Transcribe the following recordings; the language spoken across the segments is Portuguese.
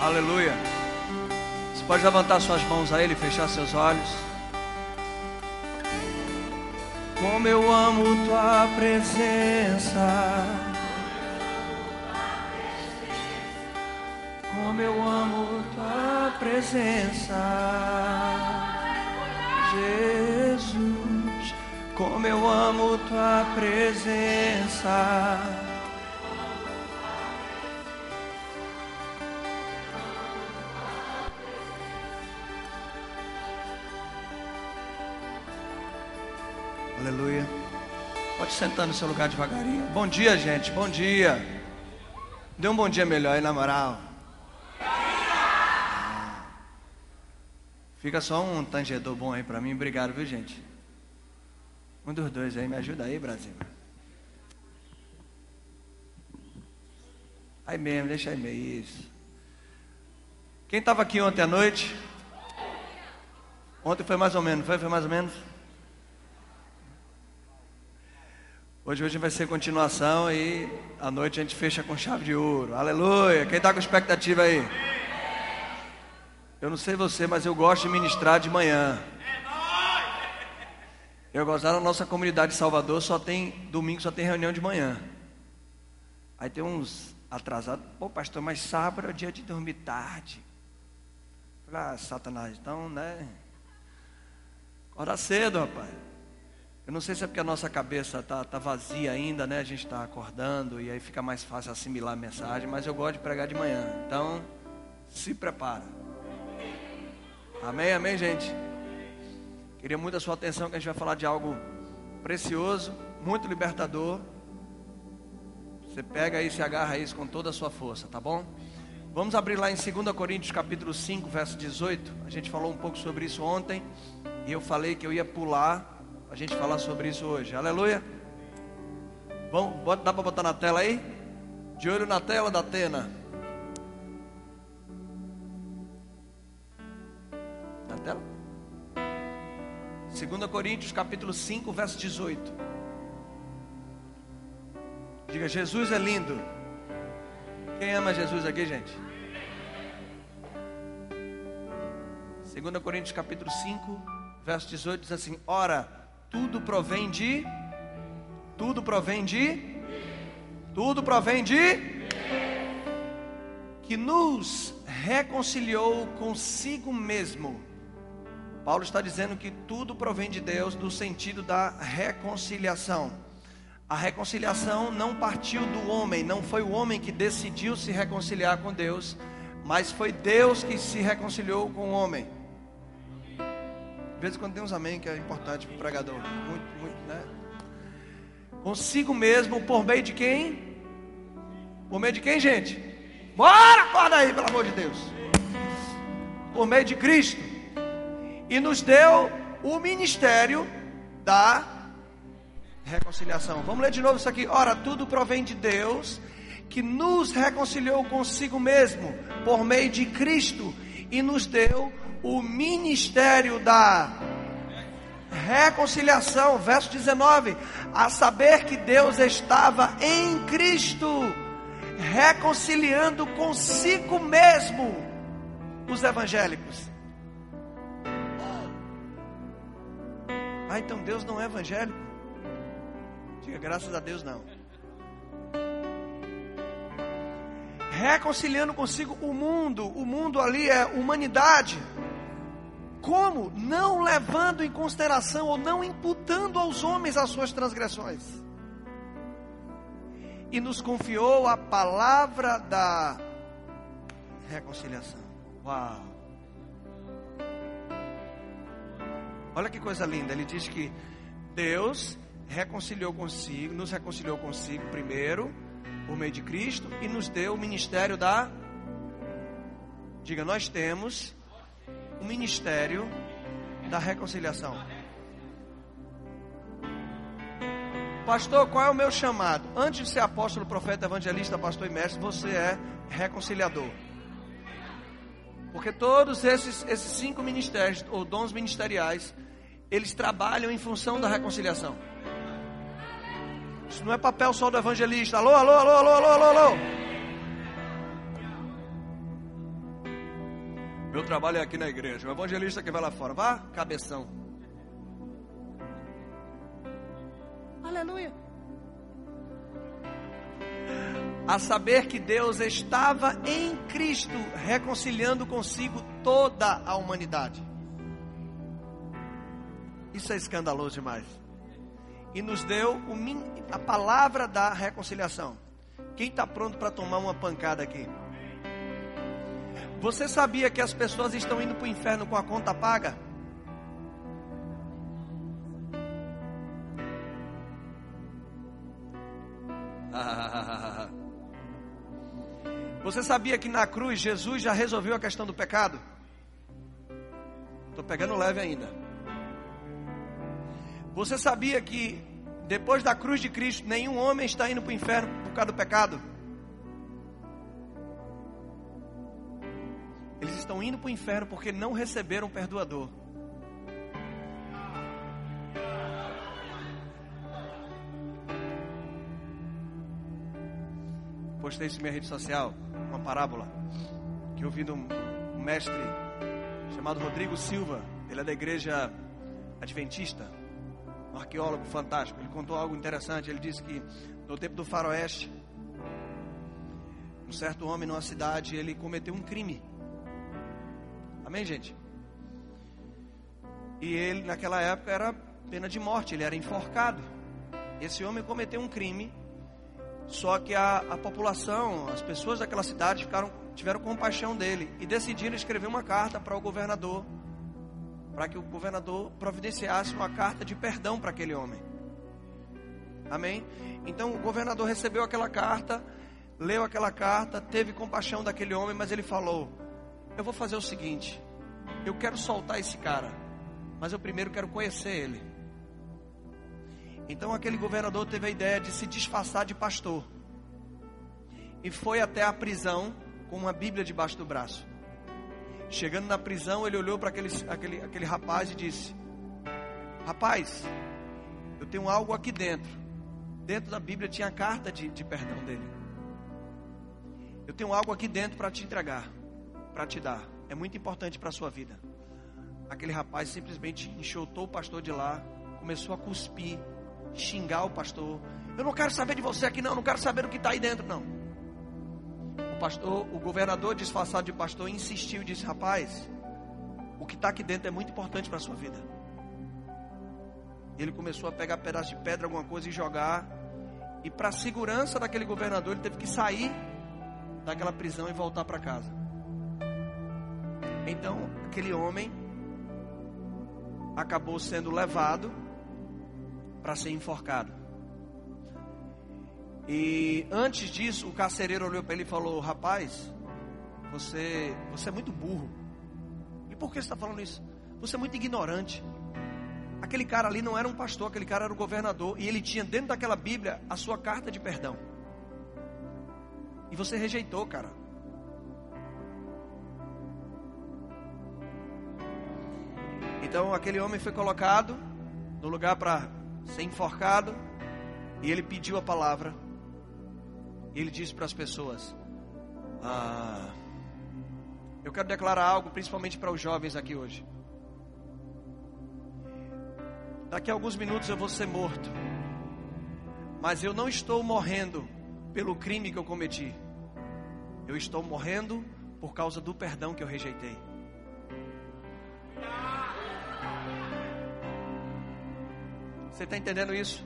Aleluia. Você pode levantar suas mãos a Ele, fechar seus olhos. Como eu amo tua presença. Como eu amo tua presença. Jesus, como eu amo tua presença. Aleluia. Pode sentar no seu lugar devagarinho. Bom dia, gente. Bom dia. Dê um bom dia melhor aí, na moral. Fica só um tangedor bom aí pra mim. Obrigado, viu, gente? Um dos dois aí, me ajuda aí, Brasil. Aí mesmo, deixa aí meio isso. Quem estava aqui ontem à noite? Ontem foi mais ou menos, foi? Foi mais ou menos? Hoje, hoje vai ser continuação e à noite a gente fecha com chave de ouro. Aleluia. Quem está com expectativa aí? Eu não sei você, mas eu gosto de ministrar de manhã. Eu gosto da nossa comunidade de Salvador, só tem domingo, só tem reunião de manhã. Aí tem uns atrasados, pô pastor, mas sábado é dia de dormir tarde. Falei, ah, Satanás, então, né? Acorda cedo, rapaz. Eu não sei se é porque a nossa cabeça está tá vazia ainda, né? A gente está acordando e aí fica mais fácil assimilar a mensagem, mas eu gosto de pregar de manhã. Então, se prepara. Amém, amém, gente? Queria muito a sua atenção que a gente vai falar de algo precioso, muito libertador. Você pega e se agarra isso com toda a sua força, tá bom? Vamos abrir lá em 2 Coríntios capítulo 5, verso 18. A gente falou um pouco sobre isso ontem. E eu falei que eu ia pular a gente falar sobre isso hoje. Aleluia. Vamos, dá para botar na tela aí? De olho na tela da Atena. Na tela? 2 Coríntios capítulo 5, verso 18. Diga, Jesus é lindo. Quem ama Jesus aqui, gente? 2 Coríntios capítulo 5, verso 18 diz assim: Ora, tudo provém de. Tudo provém de. Tudo provém de. Que nos reconciliou consigo mesmo. Paulo está dizendo que tudo provém de Deus no sentido da reconciliação. A reconciliação não partiu do homem, não foi o homem que decidiu se reconciliar com Deus, mas foi Deus que se reconciliou com o homem. De vez em quando tem uns amém que é importante para o pregador. Muito, muito, né? Consigo mesmo, por meio de quem? Por meio de quem, gente? Bora, acorda aí, pelo amor de Deus. Por meio de Cristo. E nos deu o ministério da reconciliação. Vamos ler de novo isso aqui. Ora, tudo provém de Deus, que nos reconciliou consigo mesmo, por meio de Cristo, e nos deu o ministério da reconciliação, verso 19, a saber que Deus estava em Cristo, reconciliando consigo mesmo os evangélicos. Ah, então Deus não é evangélico? Diga graças a Deus não. Reconciliando consigo o mundo, o mundo ali é humanidade. Como? Não levando em consideração ou não imputando aos homens as suas transgressões. E nos confiou a palavra da reconciliação. Uau! Olha que coisa linda. Ele diz que Deus reconciliou consigo, nos reconciliou consigo primeiro, por meio de Cristo, e nos deu o ministério da. Diga, nós temos o ministério da reconciliação. Pastor, qual é o meu chamado? Antes de ser apóstolo, profeta, evangelista, pastor e mestre, você é reconciliador. Porque todos esses, esses cinco ministérios, ou dons ministeriais, eles trabalham em função da reconciliação. Isso não é papel só do evangelista. Alô, alô, alô, alô, alô, alô, alô. Meu trabalho é aqui na igreja. O evangelista que vai lá fora. Vá, cabeção. Aleluia. A saber que Deus estava em Cristo reconciliando consigo toda a humanidade. Isso é escandaloso demais. E nos deu a palavra da reconciliação. Quem está pronto para tomar uma pancada aqui? Você sabia que as pessoas estão indo para o inferno com a conta paga? Você sabia que na cruz Jesus já resolveu a questão do pecado? Estou pegando leve ainda. Você sabia que depois da cruz de Cristo nenhum homem está indo para o inferno por causa do pecado? Eles estão indo para o inferno porque não receberam o perdoador. Postei isso na minha rede social, uma parábola que eu vi de um mestre chamado Rodrigo Silva. Ele é da igreja adventista, um arqueólogo fantástico. Ele contou algo interessante. Ele disse que no tempo do faroeste, um certo homem numa cidade, ele cometeu um crime. Amém, gente? E ele, naquela época, era pena de morte, ele era enforcado. Esse homem cometeu um crime, só que a, a população, as pessoas daquela cidade ficaram, tiveram compaixão dele e decidiram escrever uma carta para o governador, para que o governador providenciasse uma carta de perdão para aquele homem. Amém? Então o governador recebeu aquela carta, leu aquela carta, teve compaixão daquele homem, mas ele falou: eu vou fazer o seguinte: eu quero soltar esse cara, mas eu primeiro quero conhecer ele. Então aquele governador teve a ideia de se disfarçar de pastor e foi até a prisão com uma Bíblia debaixo do braço. Chegando na prisão, ele olhou para aquele, aquele, aquele rapaz e disse: Rapaz, eu tenho algo aqui dentro. Dentro da Bíblia tinha a carta de, de perdão dele. Eu tenho algo aqui dentro para te entregar para te dar. É muito importante para a sua vida. Aquele rapaz simplesmente enxotou o pastor de lá, começou a cuspir, xingar o pastor. Eu não quero saber de você aqui, não. Não quero saber o que está aí dentro, não. O pastor, o governador disfarçado de pastor, insistiu e disse: Rapaz, o que está aqui dentro é muito importante para a sua vida. Ele começou a pegar pedaço de pedra, alguma coisa e jogar. E para a segurança daquele governador, ele teve que sair daquela prisão e voltar para casa. Então, aquele homem acabou sendo levado para ser enforcado. E antes disso, o carcereiro olhou para ele e falou: Rapaz, você, você é muito burro. E por que você está falando isso? Você é muito ignorante. Aquele cara ali não era um pastor, aquele cara era o governador. E ele tinha dentro daquela Bíblia a sua carta de perdão. E você rejeitou, cara. Então aquele homem foi colocado no lugar para ser enforcado e ele pediu a palavra. E ele disse para as pessoas: ah, Eu quero declarar algo, principalmente para os jovens aqui hoje. Daqui a alguns minutos eu vou ser morto, mas eu não estou morrendo pelo crime que eu cometi. Eu estou morrendo por causa do perdão que eu rejeitei. Você está entendendo isso?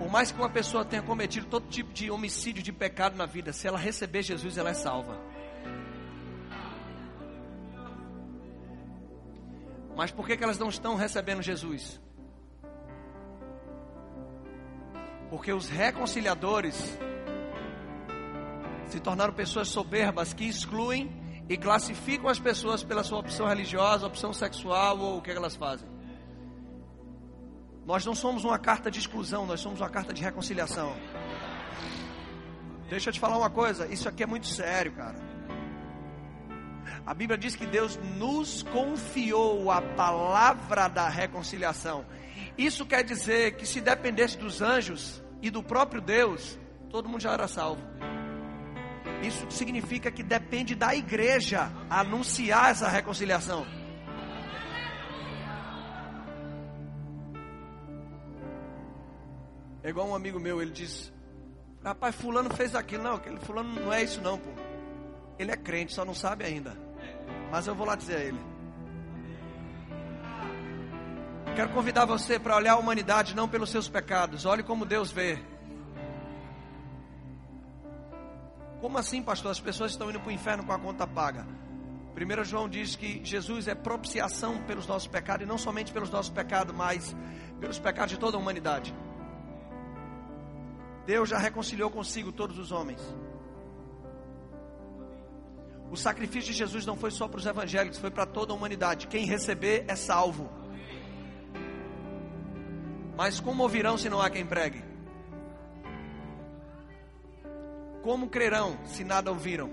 Por mais que uma pessoa tenha cometido todo tipo de homicídio, de pecado na vida, se ela receber Jesus, ela é salva. Mas por que, que elas não estão recebendo Jesus? Porque os reconciliadores se tornaram pessoas soberbas que excluem e classificam as pessoas pela sua opção religiosa, opção sexual ou o que elas fazem. Nós não somos uma carta de exclusão, nós somos uma carta de reconciliação. Deixa eu te falar uma coisa, isso aqui é muito sério, cara. A Bíblia diz que Deus nos confiou a palavra da reconciliação. Isso quer dizer que se dependesse dos anjos e do próprio Deus, todo mundo já era salvo. Isso significa que depende da igreja anunciar essa reconciliação. É igual um amigo meu, ele diz: Rapaz, Fulano fez aquilo. Não, aquele Fulano não é isso, não, pô. Ele é crente, só não sabe ainda. Mas eu vou lá dizer a ele. Quero convidar você para olhar a humanidade não pelos seus pecados, olhe como Deus vê. Como assim, pastor? As pessoas estão indo para o inferno com a conta paga. 1 João diz que Jesus é propiciação pelos nossos pecados, e não somente pelos nossos pecados, mas pelos pecados de toda a humanidade. Deus já reconciliou consigo todos os homens. O sacrifício de Jesus não foi só para os evangélicos, foi para toda a humanidade. Quem receber é salvo. Mas como ouvirão se não há quem pregue? Como crerão se nada ouviram?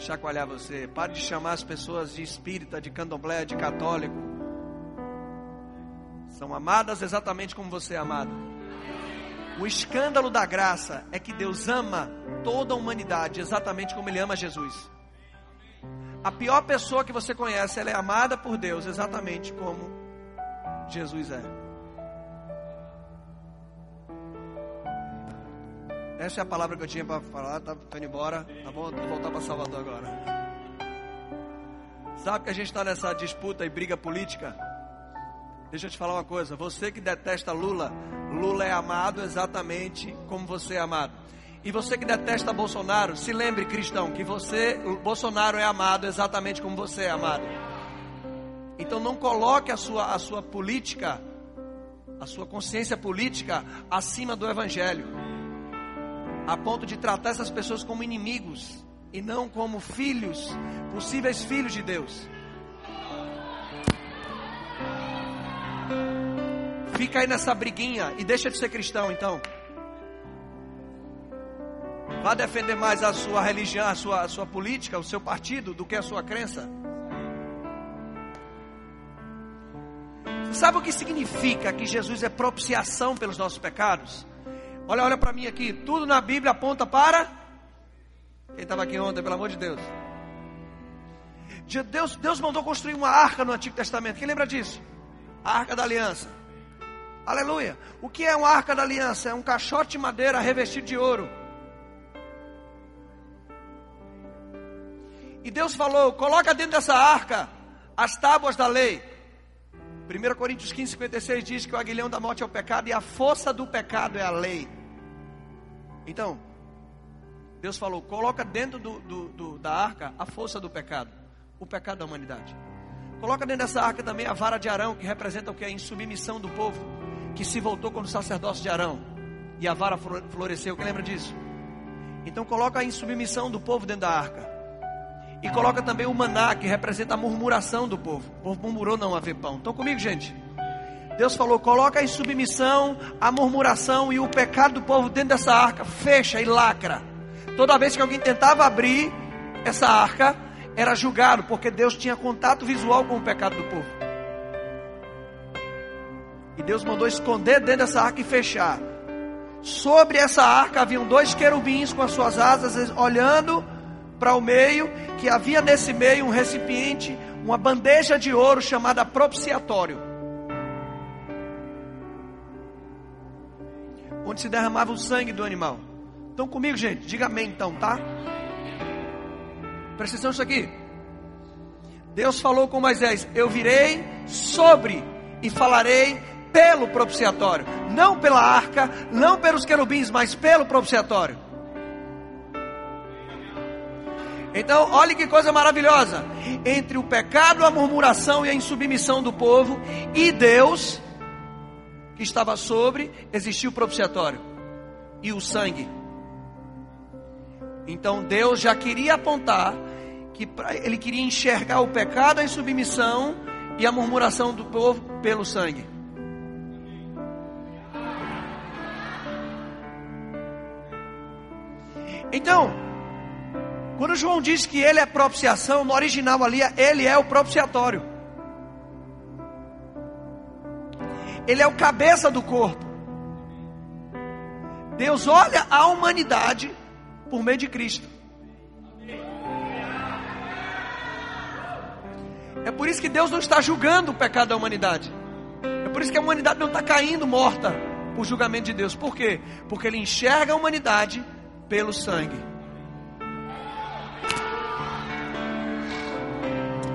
Chacoalhar você. Pare de chamar as pessoas de espírita, de candomblé, de católico. São amadas exatamente como você é amado. O escândalo da graça é que Deus ama toda a humanidade exatamente como Ele ama Jesus. A pior pessoa que você conhece, ela é amada por Deus exatamente como Jesus é. Essa é a palavra que eu tinha para falar. Tá, indo embora. Tá bom? Vou voltar para Salvador agora. Sabe que a gente está nessa disputa e briga política? Deixa eu te falar uma coisa. Você que detesta Lula, Lula é amado exatamente como você é amado. E você que detesta Bolsonaro, se lembre, cristão, que você, Bolsonaro é amado exatamente como você é amado. Então não coloque a sua, a sua política, a sua consciência política acima do evangelho. A ponto de tratar essas pessoas como inimigos e não como filhos, possíveis filhos de Deus. Fica aí nessa briguinha e deixa de ser cristão então. Vá defender mais a sua religião, a sua, a sua política, o seu partido, do que a sua crença. Sabe o que significa que Jesus é propiciação pelos nossos pecados? Olha, olha para mim aqui. Tudo na Bíblia aponta para. Quem estava aqui ontem, pelo amor de Deus. Deus, Deus mandou construir uma arca no Antigo Testamento. Quem lembra disso? A arca da aliança. Aleluia. O que é uma arca da aliança? É um caixote de madeira revestido de ouro. E Deus falou: coloca dentro dessa arca as tábuas da lei. 1 Coríntios 15, 56 diz que o aguilhão da morte é o pecado e a força do pecado é a lei. Então, Deus falou: coloca dentro do, do, do, da arca a força do pecado, o pecado da humanidade. Coloca dentro dessa arca também a vara de Arão, que representa o que? A insubmissão do povo, que se voltou contra o sacerdócio de Arão. E a vara floresceu. Quem lembra disso? Então coloca a insubmissão do povo dentro da arca. E coloca também o maná, que representa a murmuração do povo. O povo murmurou não haver pão. Estão comigo, gente? Deus falou: coloca em submissão a murmuração e o pecado do povo dentro dessa arca, fecha e lacra. Toda vez que alguém tentava abrir essa arca, era julgado, porque Deus tinha contato visual com o pecado do povo. E Deus mandou esconder dentro dessa arca e fechar. Sobre essa arca haviam dois querubins com as suas asas olhando para o meio, que havia nesse meio um recipiente, uma bandeja de ouro chamada propiciatório. Onde se derramava o sangue do animal. Estão comigo, gente? Diga amém então, tá? Presta atenção nisso aqui. Deus falou com Moisés: Eu virei sobre e falarei pelo propiciatório, não pela arca, não pelos querubins, mas pelo propiciatório. Então, olhe que coisa maravilhosa. Entre o pecado, a murmuração e a insubmissão do povo e Deus, que estava sobre, existia o propiciatório e o sangue. Então, Deus já queria apontar que ele queria enxergar o pecado, a insubmissão e a murmuração do povo pelo sangue. Então, quando João diz que ele é propiciação, no original ali, ele é o propiciatório. Ele é o cabeça do corpo. Deus olha a humanidade por meio de Cristo. É por isso que Deus não está julgando o pecado da humanidade. É por isso que a humanidade não está caindo morta por julgamento de Deus. Por quê? Porque Ele enxerga a humanidade pelo sangue.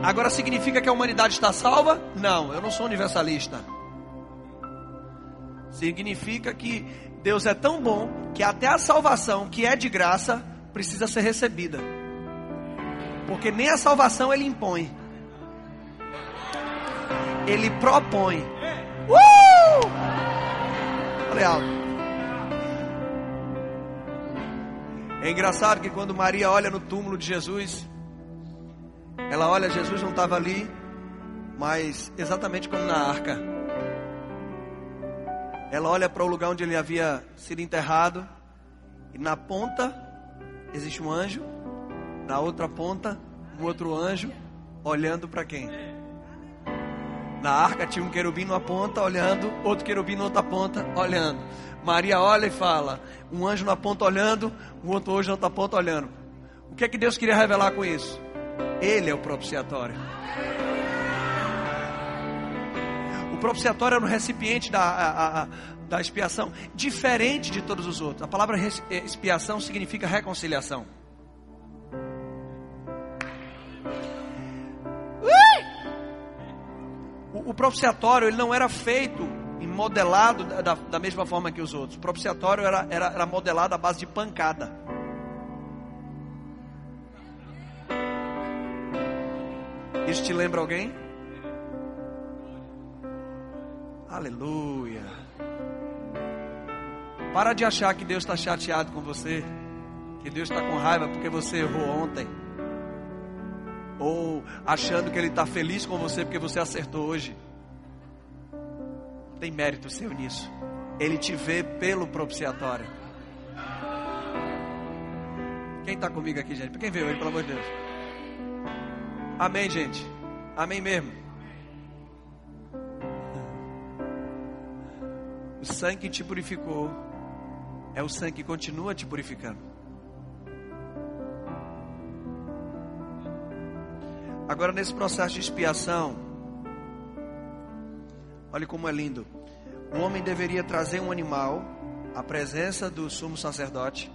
Agora significa que a humanidade está salva? Não, eu não sou universalista. Significa que Deus é tão bom que até a salvação, que é de graça, precisa ser recebida. Porque nem a salvação ele impõe. Ele propõe. Uh! Alto. É engraçado que quando Maria olha no túmulo de Jesus, ela olha, Jesus não estava ali, mas exatamente como na arca. Ela olha para o lugar onde ele havia sido enterrado, e na ponta existe um anjo, na outra ponta, um outro anjo, olhando para quem? Na arca tinha um querubim numa ponta olhando, outro querubim na outra ponta olhando. Maria olha e fala: um anjo na ponta olhando, um outro anjo na outra ponta olhando. O que é que Deus queria revelar com isso? Ele é o propiciatório. O propiciatório era um recipiente da, a, a, da expiação, diferente de todos os outros. A palavra expiação significa reconciliação. o, propiciatório ele não era feito e modelado da, da, mesma forma que os outros. O propiciatório era, era, era modelado à base de pancada. Isso te lembra alguém? Aleluia. Para de achar que Deus está chateado com você, que Deus está com raiva porque você errou ontem ou achando que Ele está feliz com você porque você acertou hoje. Não tem mérito seu nisso. Ele te vê pelo propiciatório. Quem está comigo aqui, gente? Quem veio aí, pelo amor de Deus? Amém, gente. Amém mesmo. Sangue que te purificou é o sangue que continua te purificando. Agora, nesse processo de expiação, olhe como é lindo. O homem deveria trazer um animal à presença do sumo sacerdote.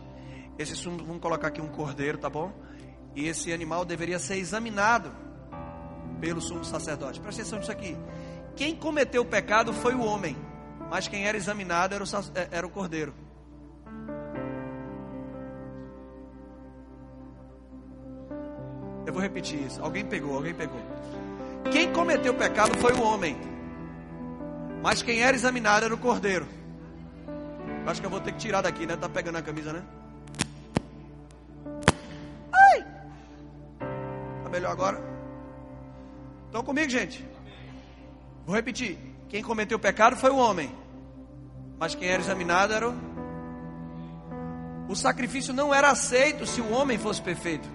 Esse sumo, vamos colocar aqui um cordeiro, tá bom? E esse animal deveria ser examinado pelo sumo sacerdote. Presta atenção nisso aqui. Quem cometeu o pecado foi o homem, mas quem era examinado era o, era o cordeiro. Eu vou repetir isso. Alguém pegou, alguém pegou. Quem cometeu o pecado foi o homem. Mas quem era examinado era o cordeiro. Acho que eu vou ter que tirar daqui, né? Tá pegando a camisa, né? Ai! Tá melhor agora? Estão comigo, gente? Vou repetir. Quem cometeu o pecado foi o homem. Mas quem era examinado era o. O sacrifício não era aceito se o homem fosse perfeito.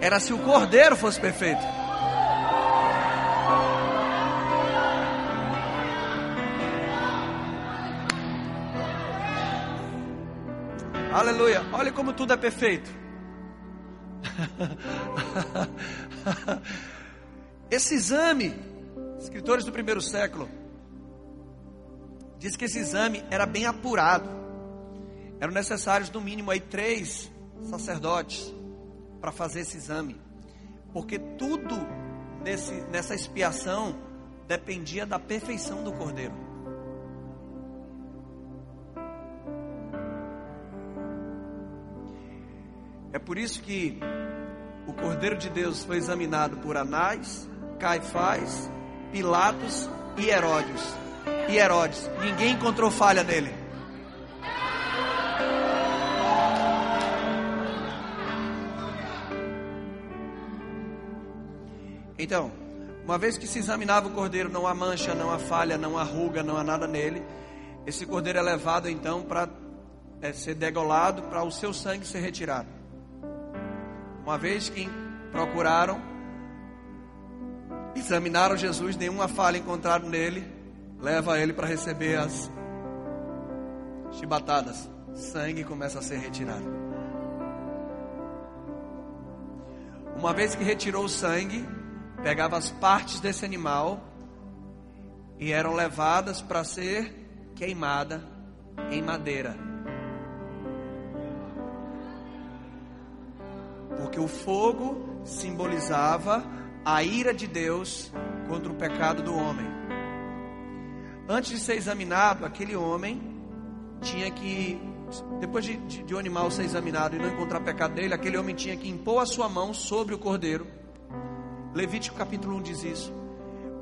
era se o cordeiro fosse perfeito. Aleluia. Olha como tudo é perfeito. Esse exame, escritores do primeiro século, diz que esse exame era bem apurado. Eram necessários no mínimo aí três sacerdotes para fazer esse exame, porque tudo nesse, nessa expiação dependia da perfeição do cordeiro. É por isso que o Cordeiro de Deus foi examinado por Anás, Caifás, Pilatos e Herodes. E Herodes, ninguém encontrou falha nele. Então, uma vez que se examinava o cordeiro, não há mancha, não há falha, não há ruga, não há nada nele. Esse cordeiro é levado então para é, ser degolado, para o seu sangue ser retirado. Uma vez que procuraram, examinaram Jesus, nenhuma falha encontraram nele, leva ele para receber as chibatadas. Sangue começa a ser retirado. Uma vez que retirou o sangue, pegava as partes desse animal e eram levadas para ser queimada em madeira. Porque o fogo simbolizava a ira de Deus contra o pecado do homem. Antes de ser examinado, aquele homem tinha que, depois de, de, de o animal ser examinado e não encontrar pecado dele, aquele homem tinha que impor a sua mão sobre o cordeiro. Levítico capítulo 1 diz isso.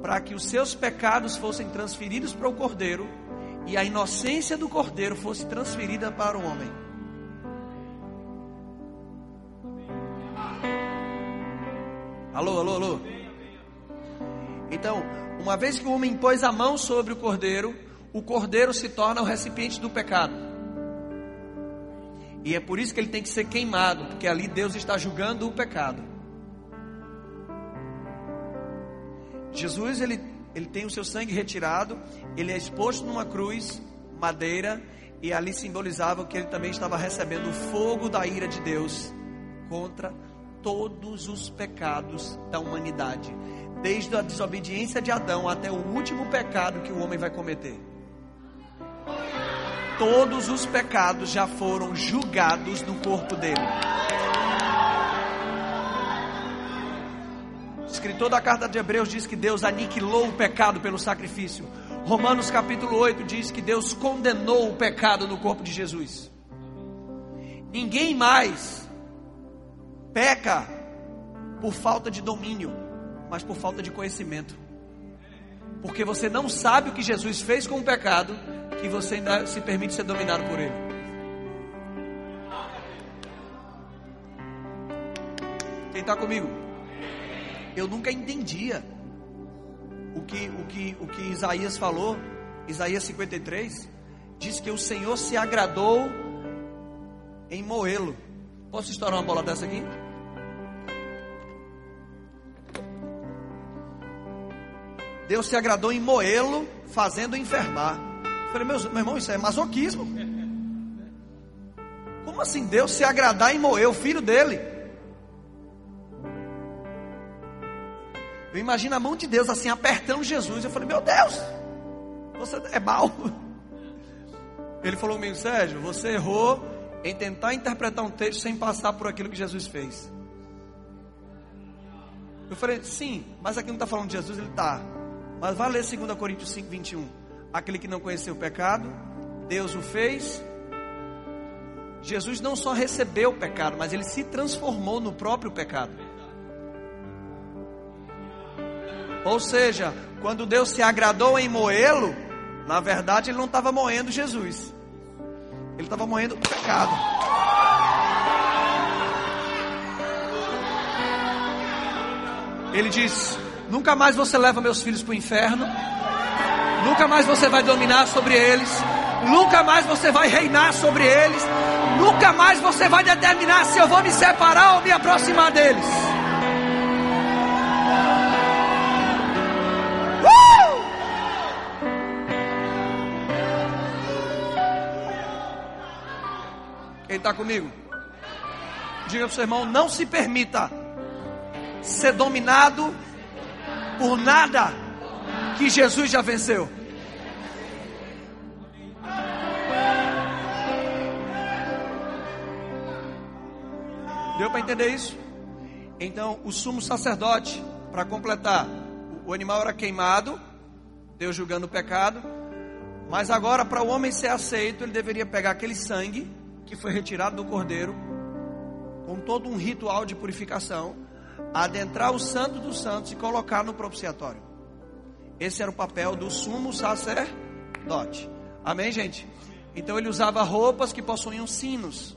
Para que os seus pecados fossem transferidos para o cordeiro e a inocência do cordeiro fosse transferida para o homem. Alô, alô, alô. Então, uma vez que o homem impôs a mão sobre o cordeiro, o cordeiro se torna o recipiente do pecado. E é por isso que ele tem que ser queimado, porque ali Deus está julgando o pecado. Jesus, ele, ele tem o seu sangue retirado, ele é exposto numa cruz, madeira, e ali simbolizava que ele também estava recebendo o fogo da ira de Deus contra todos os pecados da humanidade, desde a desobediência de Adão até o último pecado que o homem vai cometer. Todos os pecados já foram julgados no corpo dele. O escritor da carta de Hebreus diz que Deus aniquilou o pecado pelo sacrifício. Romanos capítulo 8 diz que Deus condenou o pecado no corpo de Jesus. Ninguém mais peca por falta de domínio, mas por falta de conhecimento. Porque você não sabe o que Jesus fez com o pecado, que você ainda se permite ser dominado por ele. Quem está comigo? Eu nunca entendia o que, o, que, o que Isaías falou, Isaías 53, diz que o Senhor se agradou em moê-lo. Posso estourar uma bola dessa aqui? Deus se agradou em moê-lo, fazendo enfermar. Eu falei, meu, meu irmão, isso é masoquismo. Como assim Deus se agradar em moer o filho dele? Eu imagino a mão de Deus assim apertando Jesus. Eu falei, meu Deus, você é mal. Ele falou comigo, Sérgio, você errou em tentar interpretar um texto sem passar por aquilo que Jesus fez. Eu falei, sim, mas aqui não está falando de Jesus, ele está. Mas vai ler 2 Coríntios 5, 21. Aquele que não conheceu o pecado, Deus o fez. Jesus não só recebeu o pecado, mas ele se transformou no próprio pecado. Ou seja, quando Deus se agradou em moê-lo, na verdade ele não estava moendo Jesus, ele estava moendo o pecado. Ele diz: Nunca mais você leva meus filhos para o inferno, nunca mais você vai dominar sobre eles, nunca mais você vai reinar sobre eles, nunca mais você vai determinar se eu vou me separar ou me aproximar deles. Quem está comigo? Diga para o seu irmão: não se permita ser dominado por nada que Jesus já venceu. Deu para entender isso? Então, o sumo sacerdote, para completar, o animal era queimado, Deus julgando o pecado, mas agora, para o homem ser aceito, ele deveria pegar aquele sangue que foi retirado do cordeiro, com todo um ritual de purificação, adentrar o santo dos santos e colocar no propiciatório. Esse era o papel do sumo sacerdote. Amém, gente? Então ele usava roupas que possuíam sinos.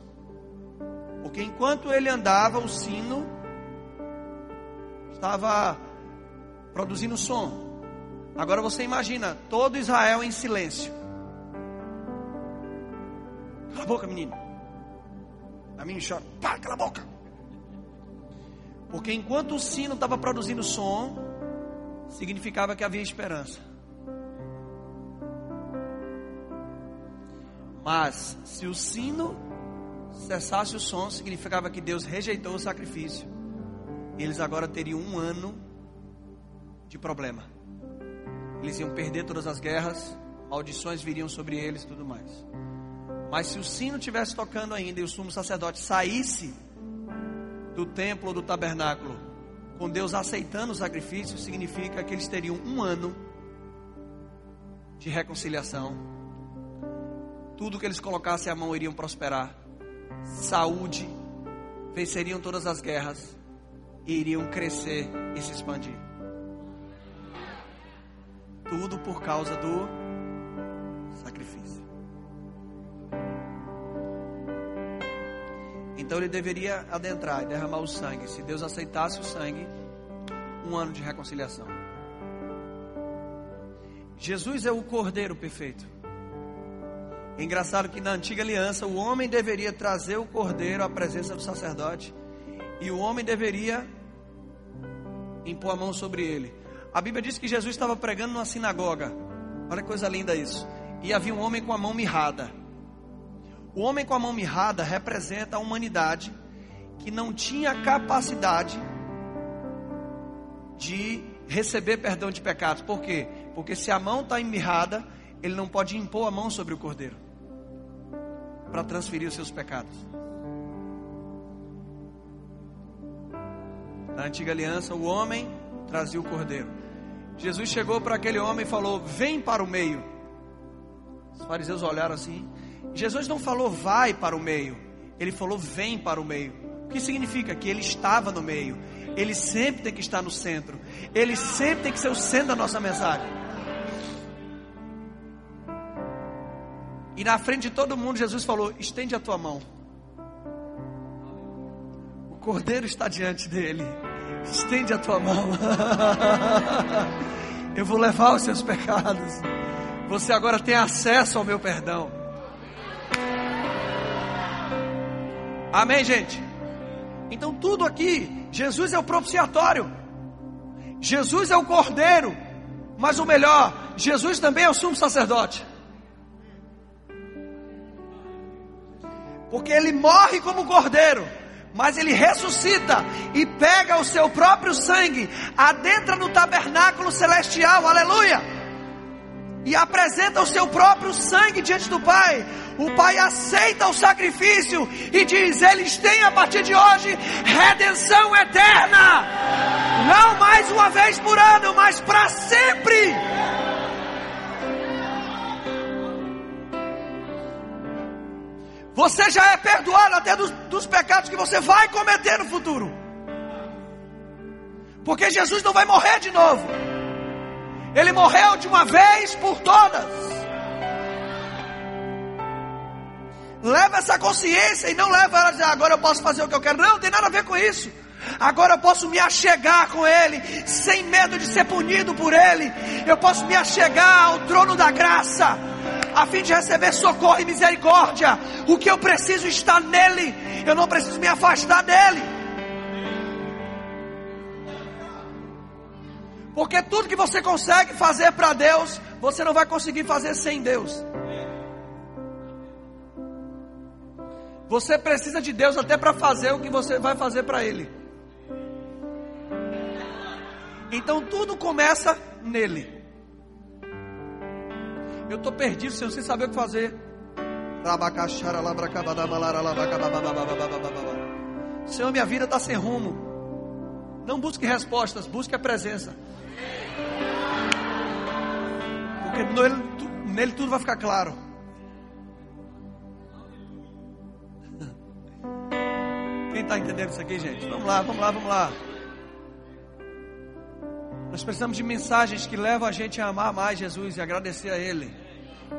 Porque enquanto ele andava, o sino estava produzindo som. Agora você imagina todo Israel em silêncio. Cala a boca, menino. A mim chora. Para, cala a boca. Porque enquanto o sino estava produzindo som, significava que havia esperança. Mas se o sino cessasse o som, significava que Deus rejeitou o sacrifício. Eles agora teriam um ano de problema. Eles iam perder todas as guerras, maldições viriam sobre eles e tudo mais. Mas se o sino tivesse tocando ainda e o sumo sacerdote saísse do templo ou do tabernáculo, com Deus aceitando o sacrifício, significa que eles teriam um ano de reconciliação. Tudo que eles colocassem a mão iriam prosperar. Saúde, venceriam todas as guerras e iriam crescer e se expandir. Tudo por causa do Então ele deveria adentrar e derramar o sangue. Se Deus aceitasse o sangue, um ano de reconciliação. Jesus é o cordeiro perfeito. É engraçado que na antiga aliança o homem deveria trazer o cordeiro à presença do sacerdote e o homem deveria impor a mão sobre ele. A Bíblia diz que Jesus estava pregando numa sinagoga. Olha que coisa linda isso. E havia um homem com a mão mirrada. O homem com a mão mirrada representa a humanidade que não tinha capacidade de receber perdão de pecados. Por quê? Porque se a mão está mirrada, ele não pode impor a mão sobre o cordeiro para transferir os seus pecados. Na antiga aliança, o homem trazia o cordeiro. Jesus chegou para aquele homem e falou: Vem para o meio. Os fariseus olharam assim. Jesus não falou vai para o meio, ele falou vem para o meio. O que significa? Que ele estava no meio. Ele sempre tem que estar no centro. Ele sempre tem que ser o centro da nossa mensagem. E na frente de todo mundo, Jesus falou: estende a tua mão. O cordeiro está diante dele. Estende a tua mão. Eu vou levar os seus pecados. Você agora tem acesso ao meu perdão. Amém, gente? Então, tudo aqui, Jesus é o propiciatório, Jesus é o cordeiro, mas o melhor, Jesus também é o sumo sacerdote. Porque ele morre como cordeiro, mas ele ressuscita e pega o seu próprio sangue, adentra no tabernáculo celestial, aleluia, e apresenta o seu próprio sangue diante do Pai. O Pai aceita o sacrifício e diz: Eles têm a partir de hoje redenção eterna, não mais uma vez por ano, mas para sempre. Você já é perdoado até dos, dos pecados que você vai cometer no futuro. Porque Jesus não vai morrer de novo. Ele morreu de uma vez por todas. Leva essa consciência e não leva ela a dizer, agora eu posso fazer o que eu quero. Não, não tem nada a ver com isso. Agora eu posso me achegar com Ele, sem medo de ser punido por Ele. Eu posso me achegar ao trono da graça a fim de receber socorro e misericórdia. O que eu preciso está nele, eu não preciso me afastar dele. Porque tudo que você consegue fazer para Deus, você não vai conseguir fazer sem Deus. Você precisa de Deus até para fazer o que você vai fazer para Ele. Então tudo começa nele. Eu estou perdido, Senhor, sem saber o que fazer. Senhor, minha vida está sem rumo. Não busque respostas, busque a presença. Porque nele, nele tudo vai ficar claro. Está entendendo isso aqui, gente? Vamos lá, vamos lá, vamos lá. Nós precisamos de mensagens que levam a gente a amar mais Jesus e agradecer a Ele.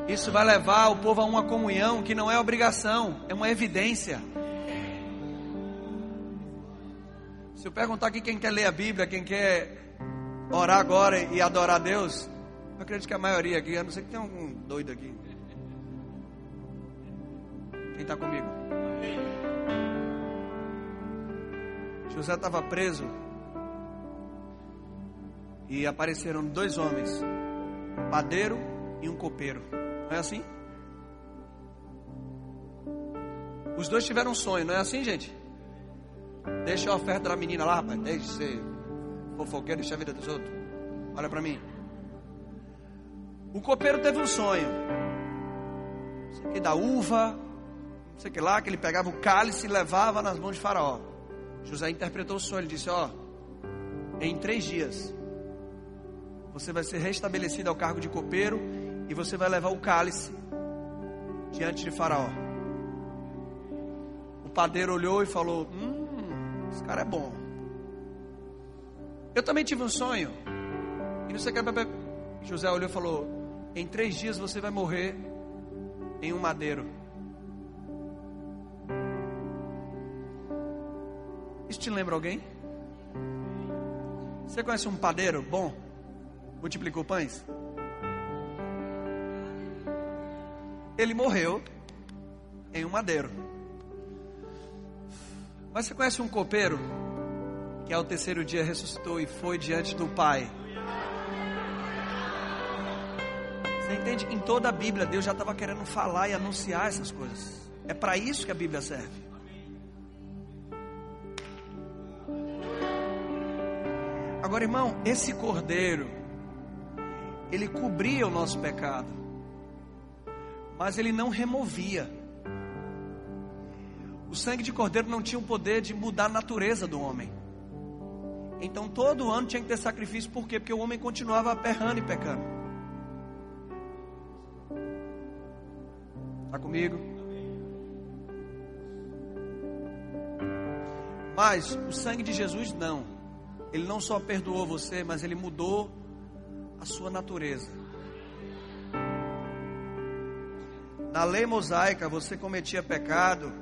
Isso vai levar o povo a uma comunhão que não é obrigação, é uma evidência. Se eu perguntar aqui quem quer ler a Bíblia, quem quer orar agora e adorar a Deus, eu acredito que a maioria aqui, a não ser que tem algum doido aqui. Quem está comigo? José estava preso e apareceram dois homens, um padeiro e um copeiro. Não é assim? Os dois tiveram um sonho, não é assim, gente? Deixa a oferta da menina lá, rapaz. Deixa de ser fofoqueiro, deixa a vida dos outros. Olha para mim. O copeiro teve um sonho. Não sei que da uva, não sei que lá, que ele pegava o cálice e levava nas mãos de Faraó. José interpretou o sonho, ele disse: Ó, em três dias você vai ser restabelecido ao cargo de copeiro e você vai levar o cálice diante de Faraó. O padeiro olhou e falou: Hum, esse cara é bom. Eu também tive um sonho. E não sei o que. José olhou e falou: Em três dias você vai morrer em um madeiro. Isso te lembra alguém? Você conhece um padeiro bom? Multiplicou pães? Ele morreu em um madeiro. Mas você conhece um copeiro que ao terceiro dia ressuscitou e foi diante do Pai? Você entende que em toda a Bíblia Deus já estava querendo falar e anunciar essas coisas. É para isso que a Bíblia serve. Agora, irmão, esse cordeiro, ele cobria o nosso pecado, mas ele não removia. O sangue de cordeiro não tinha o poder de mudar a natureza do homem. Então todo ano tinha que ter sacrifício, por quê? Porque o homem continuava aperrando e pecando. Está comigo? Mas o sangue de Jesus não. Ele não só perdoou você, mas ele mudou a sua natureza. Na lei mosaica, você cometia pecado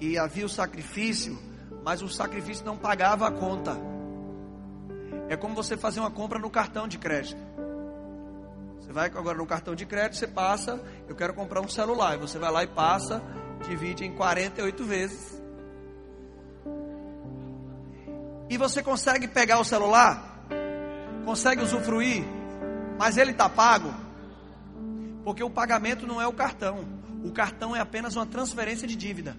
e havia o sacrifício, mas o sacrifício não pagava a conta. É como você fazer uma compra no cartão de crédito. Você vai agora no cartão de crédito, você passa, eu quero comprar um celular. E você vai lá e passa, divide em 48 vezes. E você consegue pegar o celular, consegue usufruir, mas ele está pago, porque o pagamento não é o cartão, o cartão é apenas uma transferência de dívida.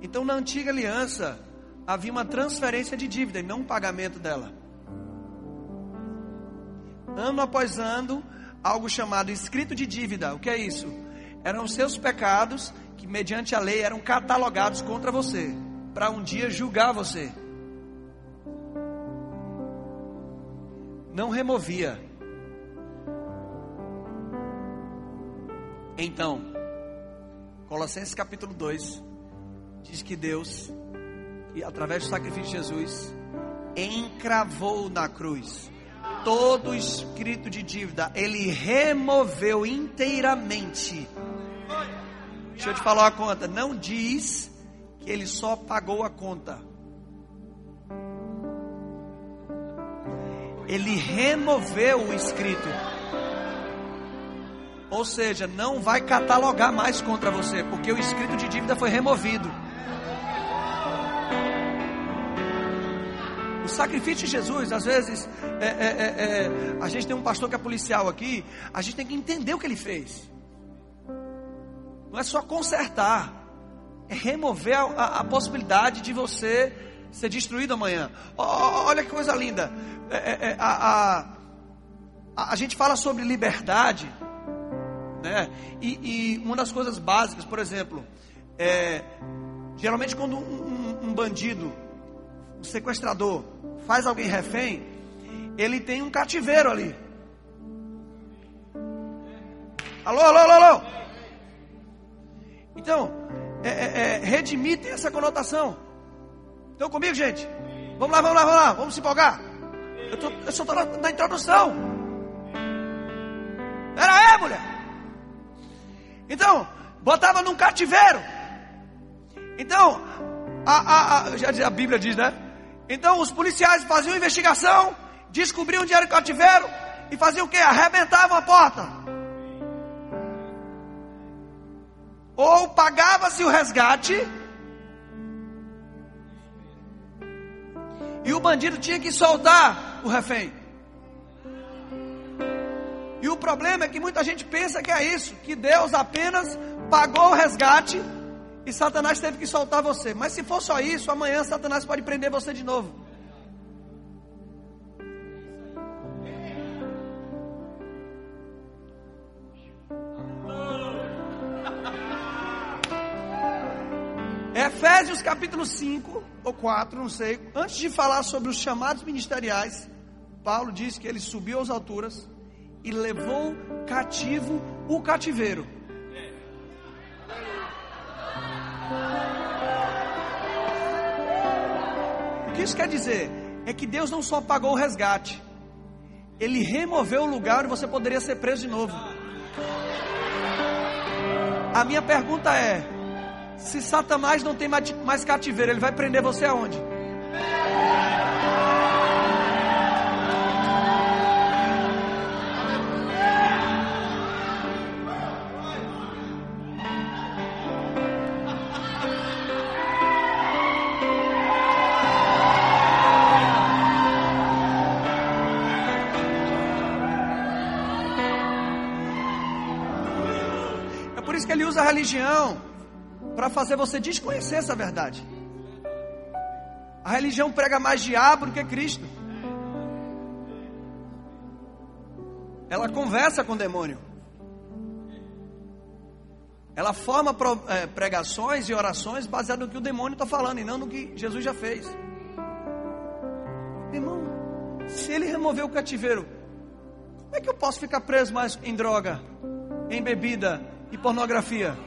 Então, na antiga aliança, havia uma transferência de dívida e não um pagamento dela. Ano após ano, algo chamado escrito de dívida. O que é isso? Eram os seus pecados que, mediante a lei, eram catalogados contra você, para um dia julgar você. Não removia. Então, Colossenses capítulo 2 diz que Deus, que através do sacrifício de Jesus, encravou na cruz todo o escrito de dívida, ele removeu inteiramente Deixa eu te falar uma conta. Não diz que ele só pagou a conta. Ele removeu o escrito. Ou seja, não vai catalogar mais contra você, porque o escrito de dívida foi removido. O sacrifício de Jesus, às vezes, é, é, é, é a gente tem um pastor que é policial aqui, a gente tem que entender o que ele fez. Não é só consertar, é remover a, a, a possibilidade de você ser destruído amanhã. Oh, olha que coisa linda. É, é, é a, a, a, gente fala sobre liberdade, né? E, e uma das coisas básicas, por exemplo, é, geralmente quando um, um, um bandido, um sequestrador, faz alguém refém, ele tem um cativeiro ali. Alô, alô, alô, alô. Então, é, é, é, redimir tem essa conotação. Estão comigo, gente? Vamos lá, vamos lá, vamos lá, vamos se empolgar. Eu, tô, eu só estou na, na, introdução. Era aí, mulher. Então, botava num cativeiro. Então, a, a, a, já a Bíblia diz, né? Então, os policiais faziam investigação, descobriam onde era o cativeiro e faziam o quê? Arrebentavam a porta. Ou pagava-se o resgate, e o bandido tinha que soltar o refém. E o problema é que muita gente pensa que é isso, que Deus apenas pagou o resgate e Satanás teve que soltar você. Mas se for só isso, amanhã Satanás pode prender você de novo. Efésios capítulo 5 ou 4, não sei. Antes de falar sobre os chamados ministeriais, Paulo diz que ele subiu às alturas e levou cativo o cativeiro. O que isso quer dizer? É que Deus não só pagou o resgate, Ele removeu o lugar onde você poderia ser preso de novo. A minha pergunta é: se Satanás não tem mais cativeiro, ele vai prender você aonde? É por isso que ele usa a religião para fazer você desconhecer essa verdade. A religião prega mais diabo do que Cristo. Ela conversa com o demônio. Ela forma é, pregações e orações baseadas no que o demônio está falando e não no que Jesus já fez. Irmão, se ele remover o cativeiro, como é que eu posso ficar preso mais em droga, em bebida e pornografia?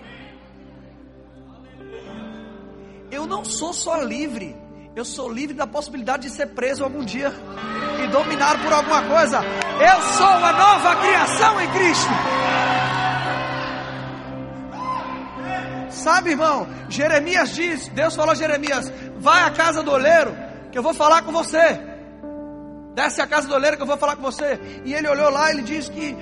Eu não sou só livre, eu sou livre da possibilidade de ser preso algum dia e dominado por alguma coisa. Eu sou uma nova criação em Cristo. Sabe, irmão, Jeremias diz, Deus falou a Jeremias: vai à casa do oleiro, que eu vou falar com você. Desce a casa do oleiro que eu vou falar com você. E ele olhou lá, ele diz que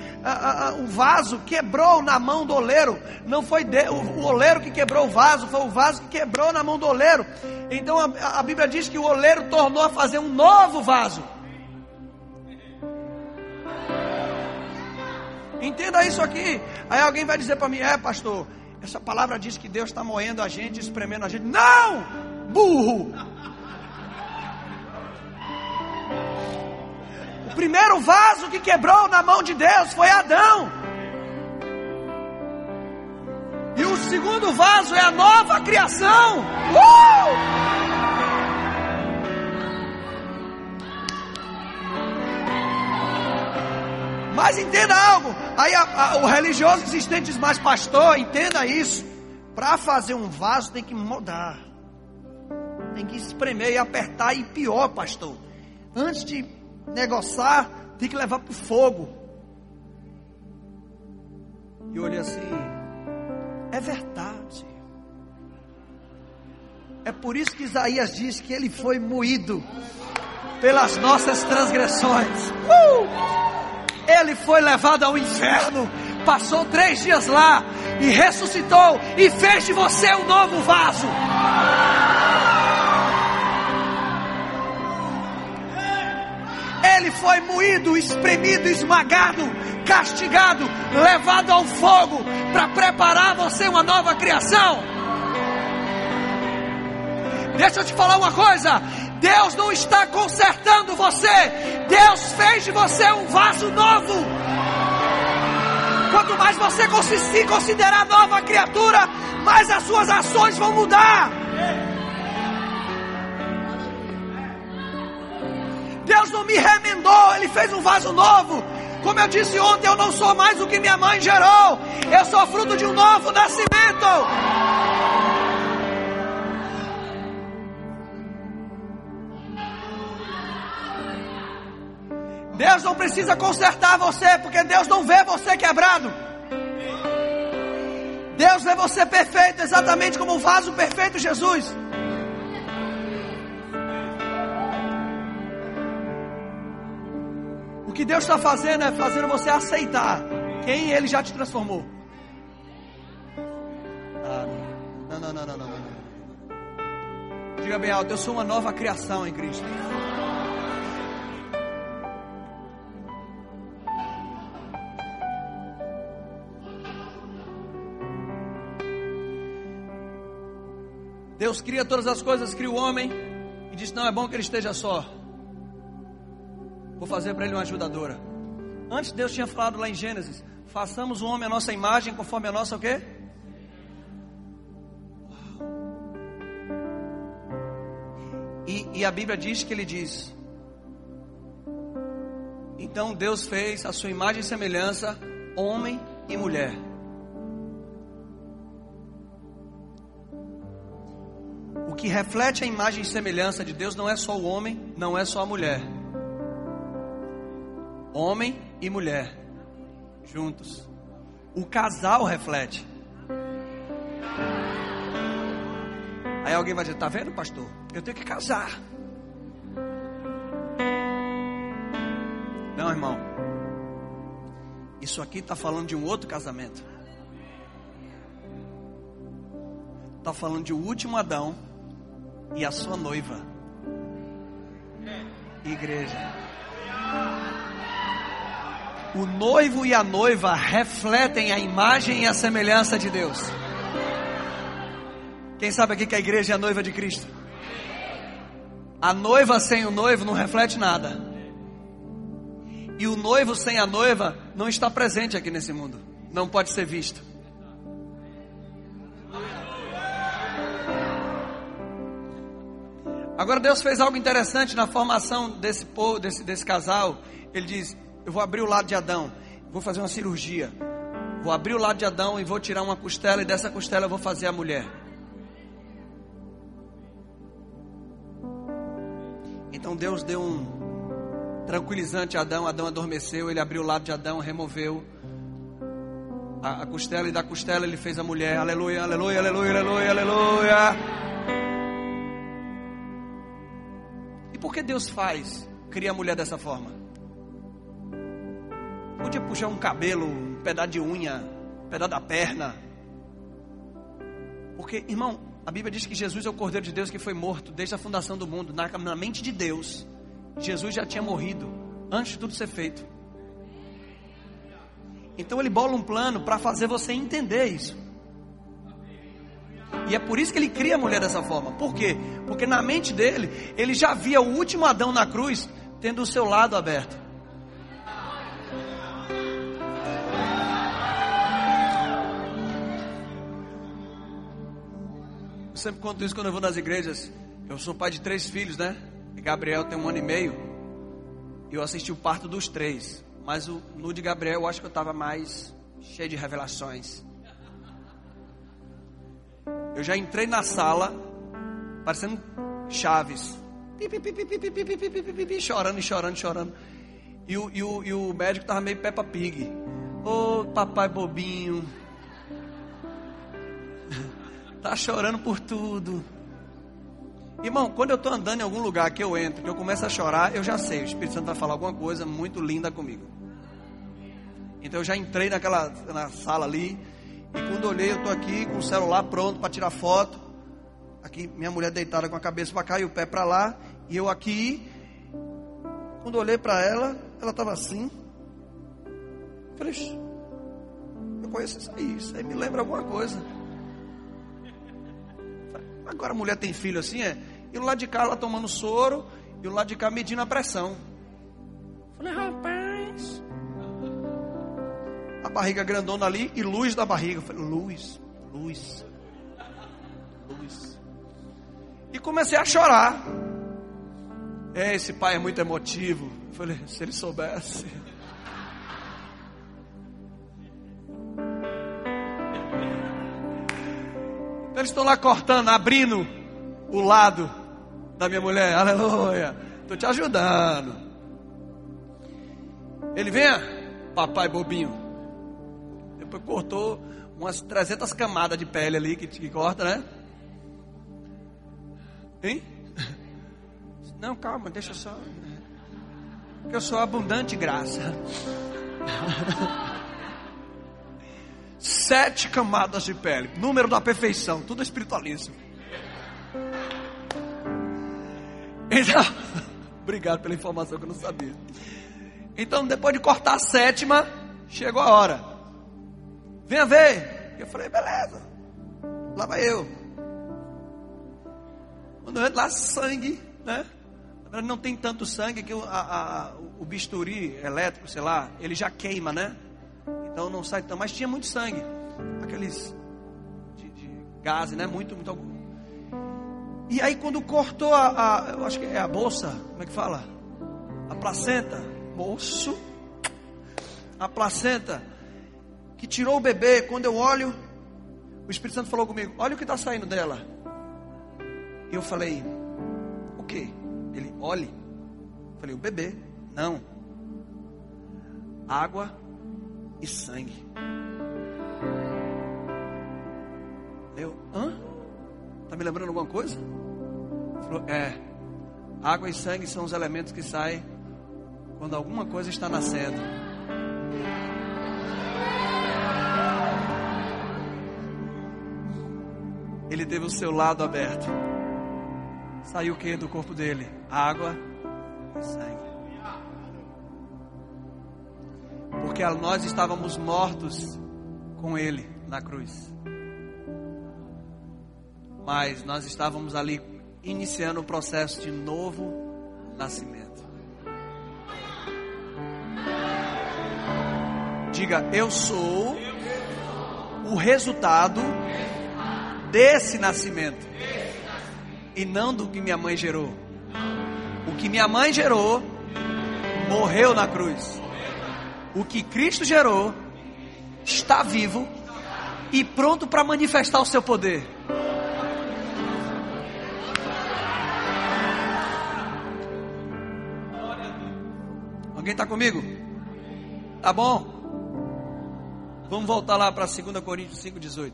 o vaso quebrou na mão do oleiro. Não foi de, o, o, oleiro que quebrou o vaso, foi o vaso que quebrou na mão do oleiro. Então a, a Bíblia diz que o oleiro tornou a fazer um novo vaso. Entenda isso aqui. Aí alguém vai dizer para mim: é, pastor, essa palavra diz que Deus está moendo a gente, espremendo a gente. Não! Burro! Primeiro vaso que quebrou na mão de Deus foi Adão. E o segundo vaso é a nova criação. Uh! Mas entenda algo. Aí a, a, o religioso existente diz, mas pastor, entenda isso. Para fazer um vaso tem que mudar. Tem que espremer e apertar. E pior, pastor. Antes de negociar, tem que levar para o fogo. E eu olhei assim, é verdade. É por isso que Isaías diz que ele foi moído pelas nossas transgressões. Uh! Ele foi levado ao inferno, passou três dias lá e ressuscitou e fez de você um novo vaso. Ele foi moído, espremido, esmagado, castigado, levado ao fogo para preparar você uma nova criação. Deixa eu te falar uma coisa: Deus não está consertando você, Deus fez de você um vaso novo. Quanto mais você se considerar nova criatura, mais as suas ações vão mudar. Deus não me remendou, Ele fez um vaso novo. Como eu disse ontem, eu não sou mais o que minha mãe gerou, eu sou fruto de um novo nascimento. Deus não precisa consertar você, porque Deus não vê você quebrado. Deus vê você perfeito, exatamente como o vaso perfeito Jesus. que Deus está fazendo é fazendo você aceitar quem Ele já te transformou. Ah, não, não, não, não, não, não. Diga bem alto, eu sou uma nova criação em Cristo. Deus cria todas as coisas, cria o homem e diz: Não é bom que ele esteja só. Vou fazer para ele uma ajudadora. Antes Deus tinha falado lá em Gênesis: Façamos o homem a nossa imagem conforme a nossa o quê? E, e a Bíblia diz que ele diz: Então Deus fez a sua imagem e semelhança, homem e mulher. que reflete a imagem e semelhança de Deus não é só o homem, não é só a mulher. Homem e mulher, juntos. O casal reflete. Aí alguém vai dizer: Tá vendo, pastor? Eu tenho que casar. Não, irmão. Isso aqui está falando de um outro casamento. Está falando de o último Adão e a sua noiva. Igreja. O noivo e a noiva refletem a imagem e a semelhança de Deus. Quem sabe aqui que a igreja é a noiva de Cristo? A noiva sem o noivo não reflete nada. E o noivo sem a noiva não está presente aqui nesse mundo. Não pode ser visto. Agora Deus fez algo interessante na formação desse povo, desse, desse casal. Ele diz: Eu vou abrir o lado de Adão, vou fazer uma cirurgia. Vou abrir o lado de Adão e vou tirar uma costela, e dessa costela eu vou fazer a mulher. Então Deus deu um tranquilizante a Adão. Adão adormeceu, ele abriu o lado de Adão, removeu a, a costela, e da costela ele fez a mulher. Aleluia, aleluia, aleluia, aleluia, aleluia. E por que Deus faz, cria a mulher dessa forma? Podia puxar um cabelo, um pedaço de unha, um pedaço da perna. Porque, irmão, a Bíblia diz que Jesus é o Cordeiro de Deus que foi morto desde a fundação do mundo. Na, na mente de Deus, Jesus já tinha morrido antes de tudo ser feito. Então ele bola um plano para fazer você entender isso. E é por isso que ele cria a mulher dessa forma. Por quê? Porque na mente dele, ele já via o último Adão na cruz tendo o seu lado aberto. Eu sempre conto isso quando eu vou nas igrejas. Eu sou pai de três filhos, né? E Gabriel tem um ano e meio. E eu assisti o parto dos três. Mas o, no de Gabriel eu acho que eu estava mais cheio de revelações. Eu já entrei na sala, parecendo Chaves. Chorando, chorando, chorando. E o, e o, e o médico estava meio Peppa Pig. Ô oh, papai bobinho. Tá chorando por tudo. Irmão, quando eu estou andando em algum lugar que eu entro, que eu começo a chorar, eu já sei, o Espírito Santo vai falar alguma coisa muito linda comigo. Então eu já entrei naquela na sala ali, e quando olhei, eu estou aqui com o celular pronto para tirar foto. Aqui, minha mulher deitada com a cabeça para cá e o pé para lá. E eu aqui. Quando olhei para ela, ela estava assim. Falei, eu conheço isso aí, isso aí me lembra alguma coisa. Agora a mulher tem filho assim, é? E o lado de cá ela tomando soro, e o lado de cá medindo a pressão. Falei, rapaz a barriga grandona ali e luz da barriga. Falei, luz, luz, luz. E comecei a chorar. É, esse pai é muito emotivo. Falei, se ele soubesse. Então eles estão lá cortando, abrindo o lado da minha mulher. Aleluia. Estou te ajudando. Ele venha, papai bobinho. Depois cortou umas 300 camadas de pele ali que, que corta, né? Hein? Não, calma, deixa só. Que eu sou abundante graça. Sete camadas de pele, número da perfeição, tudo espiritualismo. Então, obrigado pela informação que eu não sabia. Então, depois de cortar a sétima, chegou a hora. Venha ver. Eu falei, beleza. Lá vai eu. Quando entra lá, sangue, né? Não tem tanto sangue que o, a, a, o bisturi elétrico, sei lá, ele já queima, né? Então não sai tão. Mas tinha muito sangue. Aqueles de, de gás, né? Muito, muito. E aí quando cortou a, a. Eu acho que é a bolsa, como é que fala? A placenta. Moço. A placenta que tirou o bebê. Quando eu olho, o Espírito Santo falou comigo: Olha o que está saindo dela. E eu falei: O que? Ele, olhe. Falei: O bebê. Não. Água e sangue. Eu, hã? Tá me lembrando alguma coisa? Ele falou: É. Água e sangue são os elementos que saem quando alguma coisa está nascendo. Ele teve o seu lado aberto. Saiu o que do corpo dele? Água e sangue. Porque nós estávamos mortos com ele na cruz. Mas nós estávamos ali iniciando o processo de novo nascimento. Diga, eu sou o resultado desse nascimento e não do que minha mãe gerou. O que minha mãe gerou morreu na cruz. O que Cristo gerou está vivo e pronto para manifestar o seu poder. Alguém está comigo? Tá bom? Vamos voltar lá para 2 Coríntios 5,18.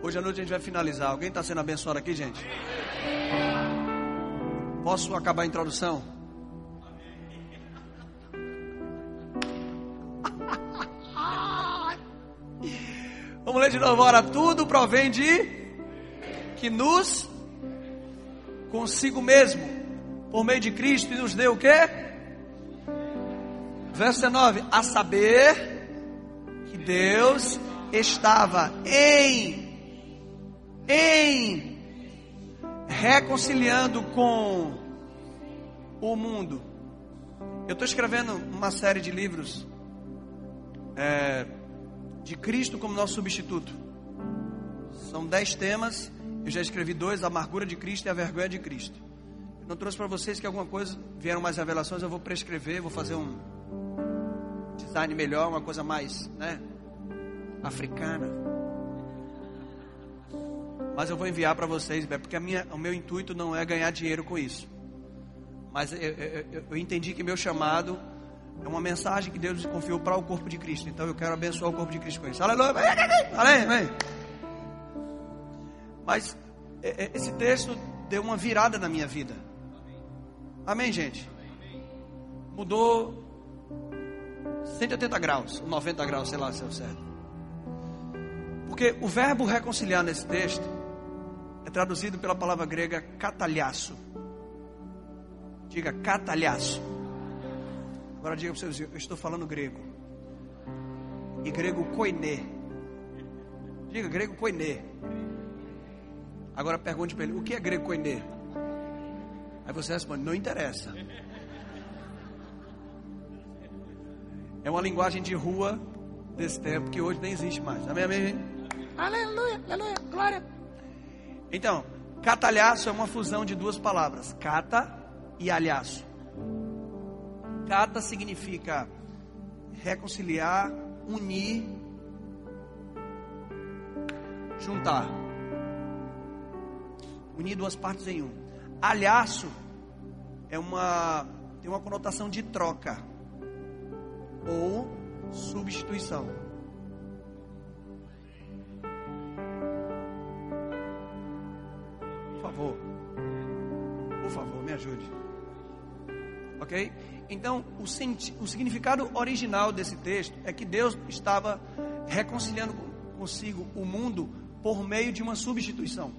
Hoje à noite a gente vai finalizar. Alguém está sendo abençoado aqui, gente? Posso acabar a introdução? Vamos ler de novo. Ora, tudo provém de que nos consigo mesmo, por meio de Cristo, e nos deu o quê? Verso 19: A saber que Deus estava em em reconciliando com o mundo. Eu estou escrevendo uma série de livros é, de Cristo como nosso substituto. São dez temas. Eu já escrevi dois: a amargura de Cristo e a vergonha de Cristo. Eu não trouxe para vocês que alguma coisa vieram mais revelações. Eu vou prescrever, vou fazer um design melhor, uma coisa mais, né, africana. Mas eu vou enviar para vocês, porque minha, o meu intuito não é ganhar dinheiro com isso. Mas eu, eu, eu entendi que meu chamado é uma mensagem que Deus confiou para o corpo de Cristo. Então eu quero abençoar o corpo de Cristo com isso. Aleluia! Aleluia! Mas esse texto deu uma virada na minha vida. Amém, gente? Mudou 180 graus, 90 graus, sei lá se é o certo. Porque o verbo reconciliar nesse texto é traduzido pela palavra grega catalhaço. Diga catalhaço. Agora diga para vocês, eu estou falando grego. E grego koine. Diga grego koine. Agora pergunte para ele, o que é grego koine? Aí você responde, não interessa. É uma linguagem de rua desse tempo que hoje nem existe mais. Amém, amém? Aleluia, aleluia, glória. Então, catalhaço é uma fusão de duas palavras, cata e alhaço. Cata significa reconciliar, unir, juntar. Unir duas partes em um. Alhaço é uma tem uma conotação de troca ou substituição. favor. Por favor, me ajude. Ok? Então, o, o significado original desse texto é que Deus estava reconciliando consigo o mundo por meio de uma substituição.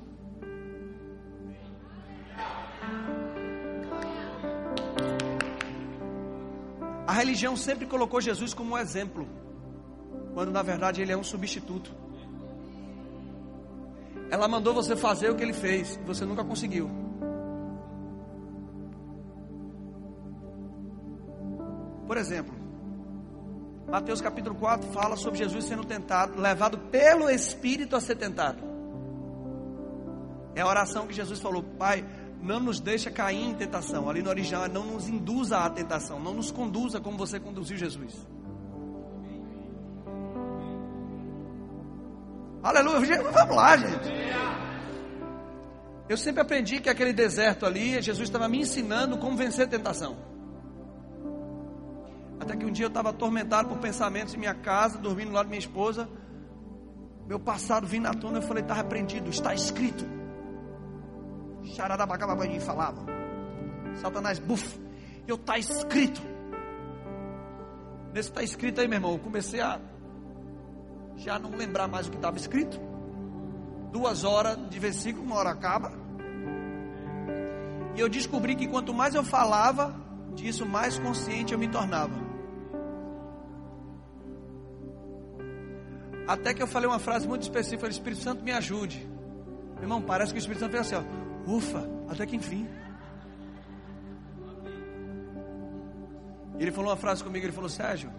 A religião sempre colocou Jesus como um exemplo, quando na verdade ele é um substituto. ela mandou você fazer o que ele fez, você nunca conseguiu. Por exemplo, Mateus capítulo 4 fala sobre Jesus sendo tentado, levado pelo Espírito a ser tentado. É a oração que Jesus falou: Pai, não nos deixa cair em tentação. Ali no original, não nos induza à tentação, não nos conduza como você conduziu Jesus. Aleluia. Vamos lá, gente. Eu sempre aprendi que aquele deserto ali, Jesus estava me ensinando como vencer tentação. Até que um dia eu estava atormentado por pensamentos em minha casa, dormindo lá de minha esposa. Meu passado vindo à tona, eu falei, está repreendido, está escrito. Xaradabacababani falava. Satanás, buf, eu está escrito. Nesse está escrito aí, meu irmão, eu comecei a já não lembrar mais o que estava escrito. Duas horas de versículo, uma hora acaba. E eu descobri que quanto mais eu falava disso, mais consciente eu me tornava. Até que eu falei uma frase muito específica: o Espírito Santo me ajude. Irmão, parece que o Espírito Santo fez assim: ó, ufa, até que enfim. Ele falou uma frase comigo: ele falou, Sérgio,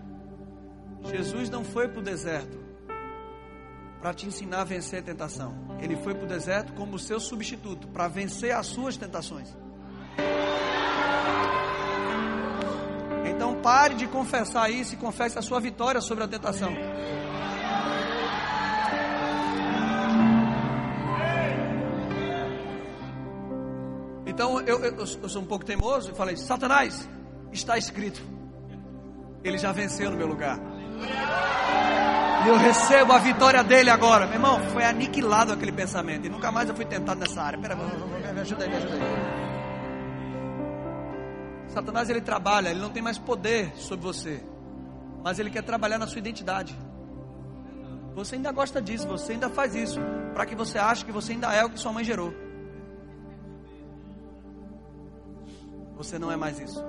Jesus não foi para o deserto para te ensinar a vencer a tentação. Ele foi para o deserto como seu substituto, para vencer as suas tentações. Então pare de confessar isso e confesse a sua vitória sobre a tentação. Então eu, eu, eu, sou um pouco teimoso e falei: Satanás, está escrito, ele já venceu no meu lugar. E eu recebo a vitória dele agora. Meu irmão, foi aniquilado aquele pensamento. E nunca mais eu fui tentado nessa área. Pera, me ajuda aí, me ajuda aí. Satanás ele trabalha, ele não tem mais poder sobre você. Mas ele quer trabalhar na sua identidade. Você ainda gosta disso, você ainda faz isso. Para que você ache que você ainda é o que sua mãe gerou. Você não é mais isso.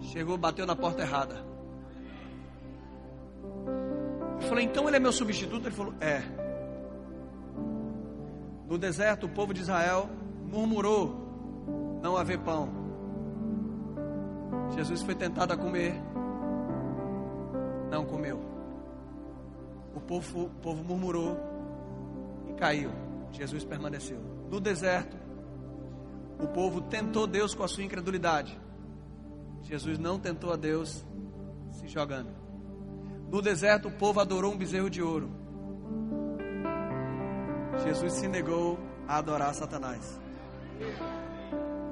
Chegou, bateu na porta errada. Eu falei, então ele é meu substituto? Ele falou, é. No deserto, o povo de Israel murmurou não haver pão. Jesus foi tentado a comer, não comeu. O povo, o povo murmurou e caiu. Jesus permaneceu. No deserto, o povo tentou Deus com a sua incredulidade. Jesus não tentou a Deus se jogando. No deserto, o povo adorou um bezerro de ouro. Jesus se negou a adorar Satanás.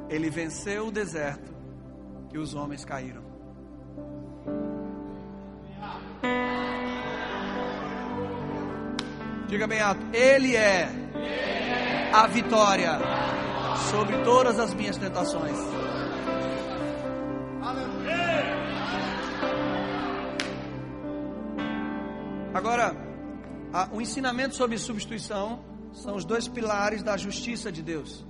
Ele venceu o deserto e os homens caíram. Diga bem alto: Ele é a vitória sobre todas as minhas tentações. Agora, a, o ensinamento sobre substituição são os dois pilares da justiça de Deus.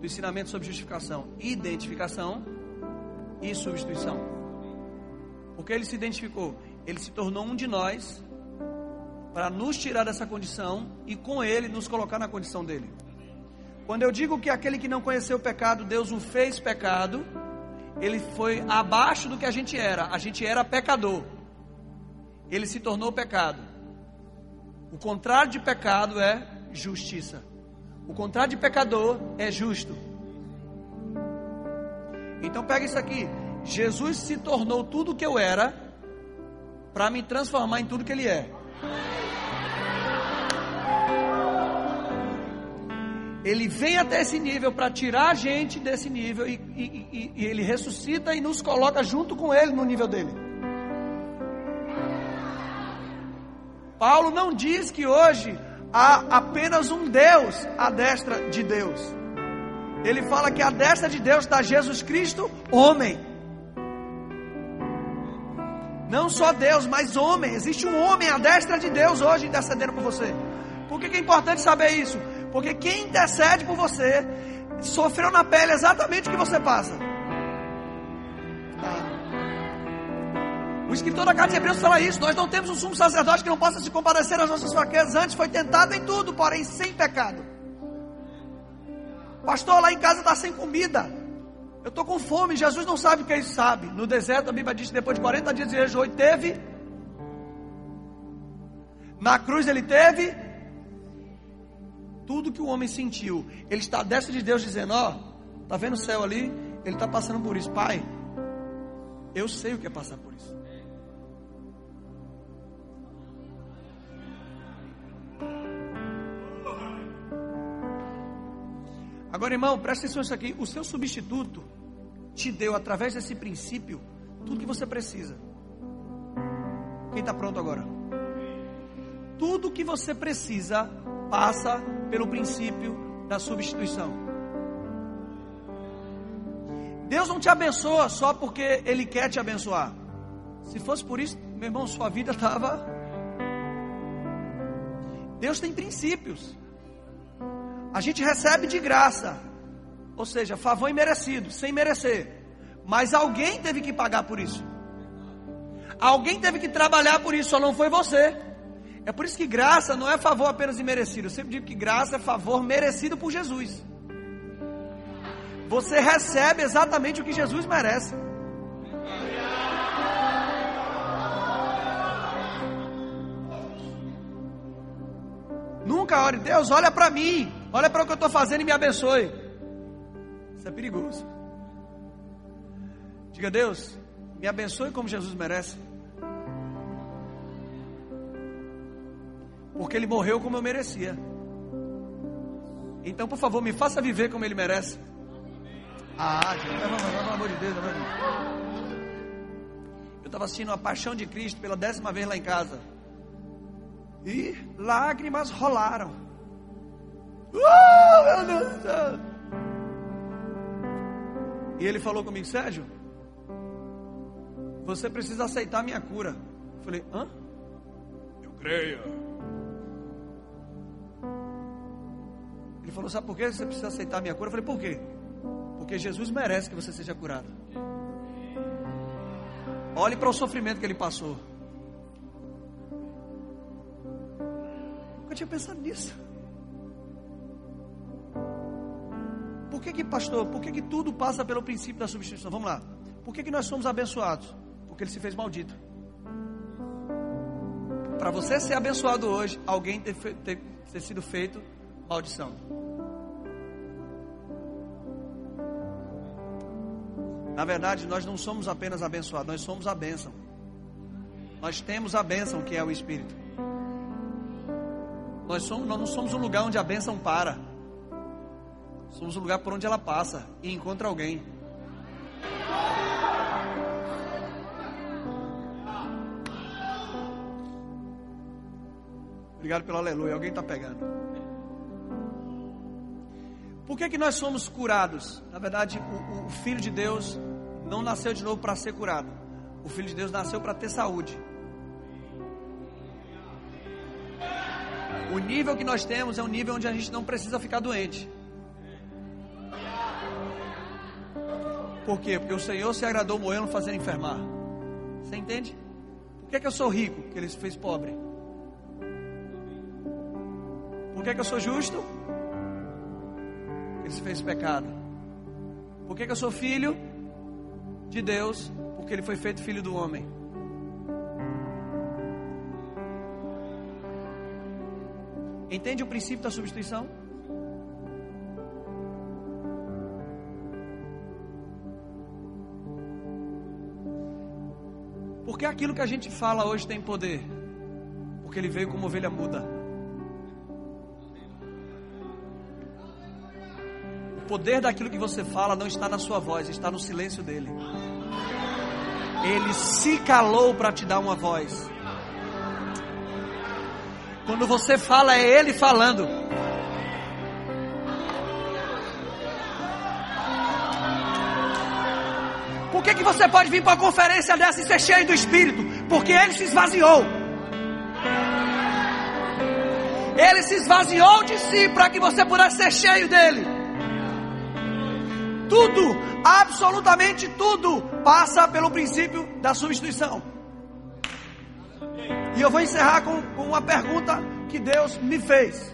Do ensinamento sobre justificação, identificação e substituição. Porque ele se identificou, ele se tornou um de nós para nos tirar dessa condição e com ele nos colocar na condição dele. Quando eu digo que aquele que não conheceu o pecado, Deus o fez pecado, ele foi abaixo do que a gente era. A gente era pecador. Ele se tornou pecado. O contrário de pecado é justiça. O contrário de pecador é justo. Então pega isso aqui. Jesus se tornou tudo o que eu era para me transformar em tudo que ele é. Ele vem até esse nível para tirar a gente desse nível e, e, e, ele ressuscita e nos coloca junto com ele no nível dele. Paulo não diz que hoje há apenas um Deus à destra de Deus. Ele fala que à destra de Deus está Jesus Cristo, homem. Não só Deus, mas homem. Existe um homem à destra de Deus hoje intercedendo por você. Por que, que é importante saber isso? Porque quem intercede por você sofreu na pele exatamente o que você passa. O escritor da carta de Hebreus fala isso. Nós não temos um sumo sacerdote que não possa se compadecer às nossas fraquezas. Antes foi tentado em tudo, porém sem pecado. Pastor, lá em casa está sem comida. Eu estou com fome. Jesus não sabe o que ele sabe. No deserto, a Bíblia diz que depois de 40 dias de jejum, ele teve. Na cruz, ele teve. Tudo que o homem sentiu. Ele está dessa de Deus dizendo: Ó, oh, está vendo o céu ali? Ele está passando por isso. Pai, eu sei o que é passar por isso. Agora, irmão, presta atenção nisso aqui. O seu substituto te deu, através desse princípio, tudo que você precisa. Quem está pronto agora? Tudo que você precisa passa pelo princípio da substituição. Deus não te abençoa só porque Ele quer te abençoar. Se fosse por isso, meu irmão, sua vida estava. Deus tem princípios. A gente recebe de graça, ou seja, favor imerecido, sem merecer. Mas alguém teve que pagar por isso. Alguém teve que trabalhar por isso, só não foi você. É por isso que graça não é favor apenas imerecido. Eu sempre digo que graça é favor merecido por Jesus. Você recebe exatamente o que Jesus merece. Nunca ore, Deus, olha para mim, olha para o que eu estou fazendo e me abençoe. Isso é perigoso. Diga, Deus, me abençoe como Jesus merece. Porque Ele morreu como eu merecia. Então, por favor, me faça viver como Ele merece. Ah, gente, pelo amor de Deus, Eu estava assistindo a Paixão de Cristo pela décima vez lá em casa. E lágrimas rolaram. Uh, meu Deus do céu. E ele falou comigo, Sérgio, você precisa aceitar a minha cura. Eu falei, hã? Eu creio. Ele falou, sabe por que você precisa aceitar a minha cura? Eu falei, por quê? Porque Jesus merece que você seja curado. Olhe para o sofrimento que ele passou. Nunca tinha pensado nisso. Por que que, pastor, por que que tudo passa pelo princípio da substituição? Vamos lá. Por que que nós somos abençoados? Porque ele se fez maldito. Para você ser abençoado hoje, alguém ter, ter, ter sido feito maldição. Na verdade, nós não somos apenas abençoados, nós somos a bênção. Nós temos a bênção que é o Espírito. Nós, somos, nós não somos um lugar onde a bênção para. Somos um lugar por onde ela passa e encontra alguém. Obrigado pelo aleluia. Alguém está pegando. Por que, que nós somos curados? Na verdade, o, o Filho de Deus não nasceu de novo para ser curado. O Filho de Deus nasceu para ter saúde. O nível que nós temos é um nível onde a gente não precisa ficar doente. Por quê? Porque o Senhor se agradou morrendo fazendo enfermar. Você entende? Por que, que eu sou rico? Porque Ele se fez pobre. Por que, que eu sou justo? Ele se fez pecado. Por que, que eu sou filho de Deus? Porque Ele foi feito filho do homem. Entende o princípio da substituição? Porque aquilo que a gente fala hoje tem poder? Porque ele veio como ovelha muda. Poder daquilo que você fala não está na sua voz, está no silêncio dele. Ele se calou para te dar uma voz. Quando você fala, é Ele falando. Por que, que você pode vir para uma conferência dessa e ser cheio do Espírito? Porque Ele se esvaziou. Ele se esvaziou de si para que você pudesse ser cheio dele. Tudo, absolutamente tudo, passa pelo princípio da substituição. E eu vou encerrar com, com uma pergunta que Deus me fez.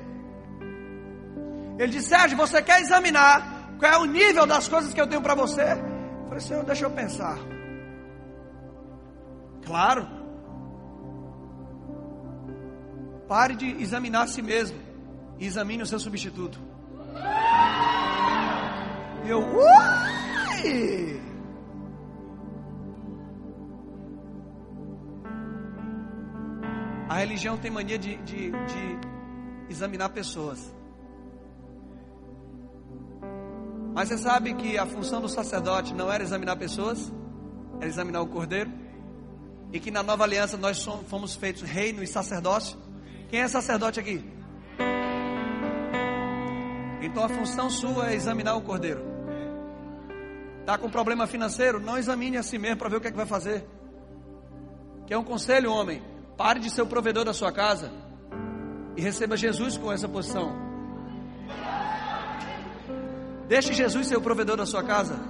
Ele disse: Sérgio, você quer examinar qual é o nível das coisas que eu tenho para você? Eu falei: Senhor, deixa eu pensar. Claro. Pare de examinar a si mesmo e examine o seu substituto. E eu, uai! Religião tem mania de, de, de examinar pessoas. Mas você sabe que a função do sacerdote não era examinar pessoas, era examinar o cordeiro? E que na nova aliança nós somos, fomos feitos reino e sacerdócio? Quem é sacerdote aqui? Então a função sua é examinar o cordeiro. Está com problema financeiro? Não examine a si mesmo para ver o que é que vai fazer. Que é um conselho, homem. Pare de ser o provedor da sua casa e receba Jesus com essa posição. Deixe Jesus ser o provedor da sua casa.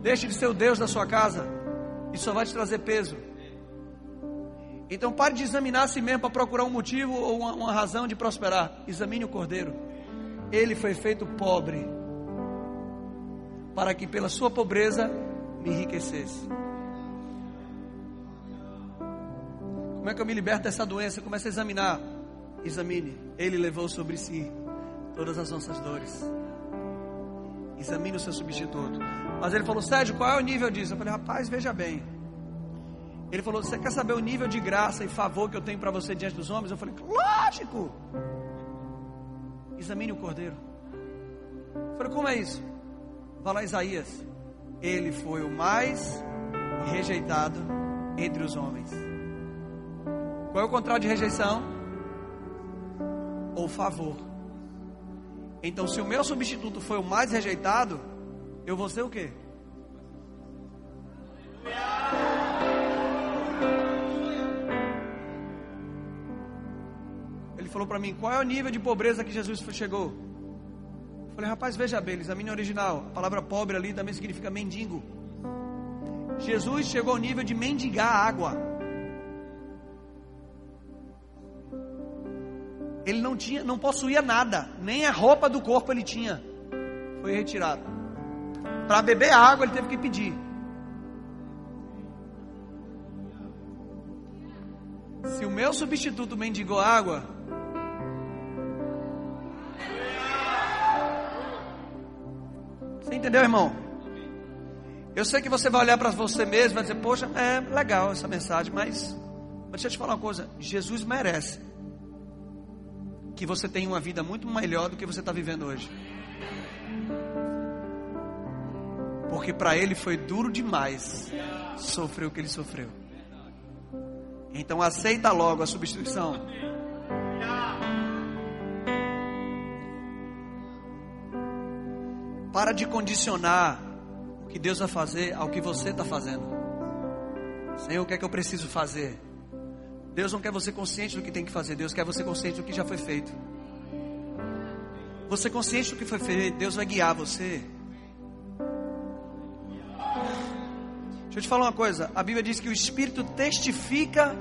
Deixe de ser o Deus da sua casa. Isso só vai te trazer peso. Então pare de examinar a si mesmo para procurar um motivo ou uma, uma razão de prosperar. Examine o cordeiro. Ele foi feito pobre para que pela sua pobreza me enriquecesse. Como é que eu me liberto dessa doença? Comece a examinar. Examine. Ele levou sobre si todas as nossas dores. Examine o seu substituto. Mas ele falou, Sérgio, qual é o nível disso? Eu falei, rapaz, veja bem. Ele falou, você quer saber o nível de graça e favor que eu tenho para você diante dos homens? Eu falei, lógico. Examine o cordeiro. Eu falei, como é isso? Vai lá, Isaías. Ele foi o mais rejeitado entre os homens. Qual é o contrário de rejeição? Ou favor. Então, se o meu substituto foi o mais rejeitado, eu vou ser o quê? Ele falou para mim: qual é o nível de pobreza que Jesus chegou? Eu falei, rapaz, veja bem, examine o original. A palavra pobre ali também significa mendigo. Jesus chegou ao nível de mendigar água. Ele não tinha, não possuía nada, nem a roupa do corpo ele tinha. Foi retirado. Para beber água ele teve que pedir. Se o meu substituto mendigou água, você entendeu, irmão? Eu sei que você vai olhar para você mesmo e vai dizer, poxa, é legal essa mensagem, mas, mas deixa eu te falar uma coisa: Jesus merece que você tenha uma vida muito melhor do que você está vivendo hoje. Porque para ele foi duro demais sofrer o que ele sofreu. Então aceita logo a substituição. Para de condicionar o que Deus vai fazer ao que você está fazendo. Senhor, o que é que eu preciso fazer? Deus não quer você consciente do que tem que fazer, Deus quer você consciente do que já foi feito. Você consciente do que foi feito, Deus vai guiar você. Deixa eu te falar uma coisa: a Bíblia diz que o Espírito testifica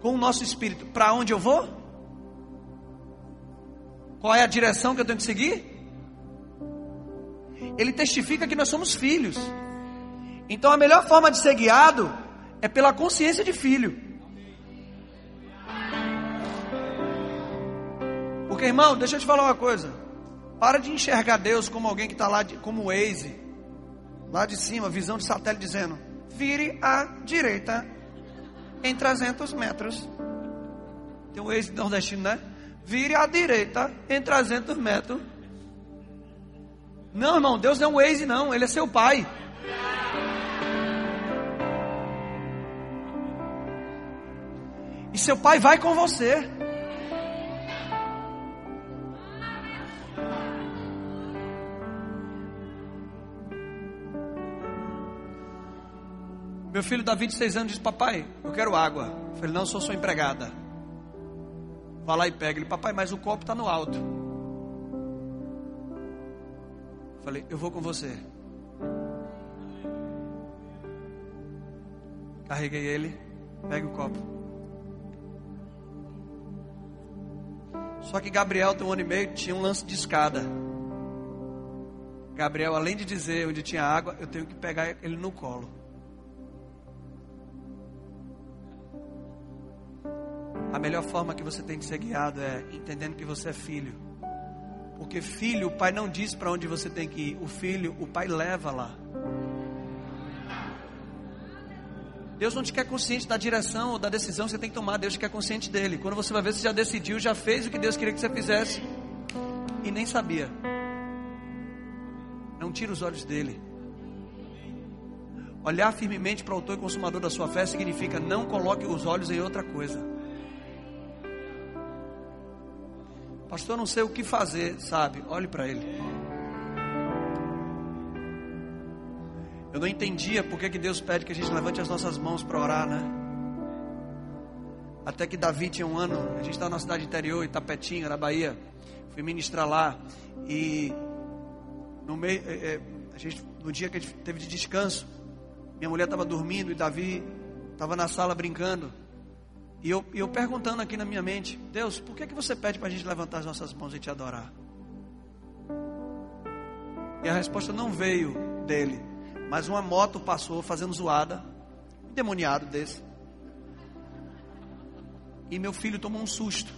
com o nosso espírito para onde eu vou? Qual é a direção que eu tenho que seguir? Ele testifica que nós somos filhos. Então a melhor forma de ser guiado é pela consciência de filho. Porque, irmão, deixa eu te falar uma coisa. Para de enxergar Deus como alguém que está lá, de, como Waze, lá de cima, visão de satélite, dizendo: vire à direita em 300 metros. Tem um Waze nordestino, né? Vire à direita em 300 metros. Não, irmão, Deus não é um Waze, não. Ele é seu pai. E seu pai vai com você. Meu filho Davi, de seis anos, disse: Papai, eu quero água. Eu falei: Não, eu sou sua empregada. Vá lá e pega. Ele: Papai, mas o copo está no alto. Eu falei: Eu vou com você. Carreguei ele Pegue o copo. Só que Gabriel tem um ano e meio, tinha um lance de escada. Gabriel, além de dizer onde tinha água, eu tenho que pegar ele no colo. A melhor forma que você tem de ser guiado é entendendo que você é filho. Porque filho, o pai não diz para onde você tem que ir. O filho, o pai leva lá. Deus não te quer consciente da direção ou da decisão que você tem que tomar. Deus te quer consciente dele. Quando você vai ver, você já decidiu, já fez o que Deus queria que você fizesse. E nem sabia. Não tira os olhos dele. Olhar firmemente para o autor e consumador da sua fé significa não coloque os olhos em outra coisa. Pastor, não sei o que fazer, sabe? Olhe para ele. Eu não entendia por que Deus pede que a gente levante as nossas mãos para orar, né? Até que Davi tinha um ano, a gente estava na cidade interior, Itapetinga, na Bahia. Fui ministrar lá e no meio, é, a gente, no dia que a gente teve de descanso, minha mulher estava dormindo e Davi estava na sala brincando. E eu, eu perguntando aqui na minha mente, Deus, por que, que você pede para a gente levantar as nossas mãos e te adorar? E a resposta não veio dele. Mas uma moto passou fazendo zoada, um demoniado desse. E meu filho tomou um susto.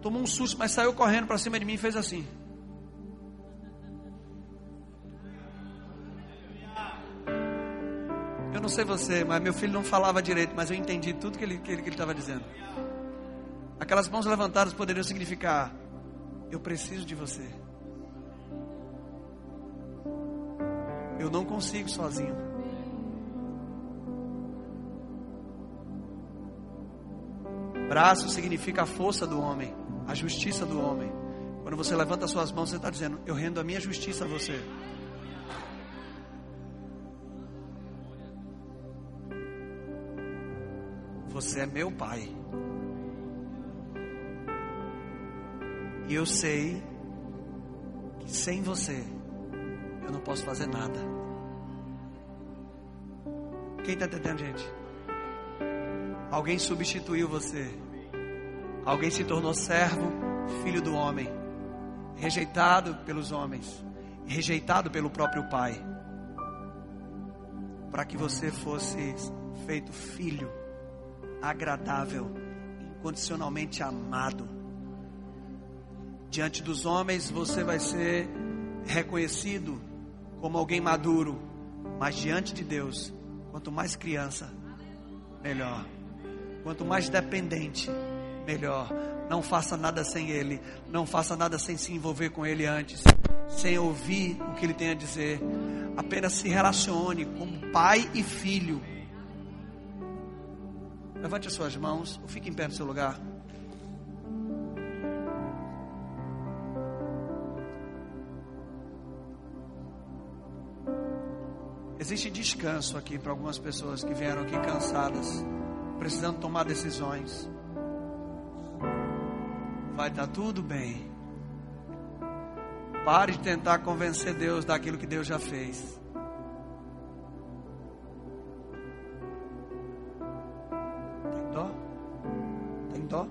Tomou um susto, mas saiu correndo para cima de mim e fez assim. Eu não sei você, mas meu filho não falava direito, mas eu entendi tudo que ele estava que ele, que ele dizendo. Aquelas mãos levantadas poderiam significar: Eu preciso de você. Eu não consigo sozinho. Braço significa a força do homem, a justiça do homem. Quando você levanta suas mãos, você está dizendo: Eu rendo a minha justiça a você. Você é meu pai. E eu sei que sem você eu não posso fazer nada. Quem está entendendo, gente? Alguém substituiu você. Alguém se tornou servo, filho do homem, rejeitado pelos homens, rejeitado pelo próprio pai, para que você fosse feito filho, agradável, incondicionalmente amado. Diante dos homens você vai ser reconhecido como alguém maduro, mas diante de Deus, quanto mais criança, melhor. Quanto mais dependente, melhor. Não faça nada sem Ele, não faça nada sem se envolver com Ele antes, sem ouvir o que Ele tem a dizer. Apenas se relacione como pai e filho. Levante as suas mãos ou fique em pé no seu lugar. Existe descanso aqui para algumas pessoas que vieram aqui cansadas, precisando tomar decisões. Vai estar tudo bem. Pare de tentar convencer Deus daquilo que Deus já fez. Tem dó? Tem dó?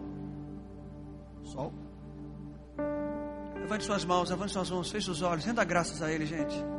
Sol. Levante suas mãos, levante suas mãos, feche os olhos, renda graças a Ele, gente.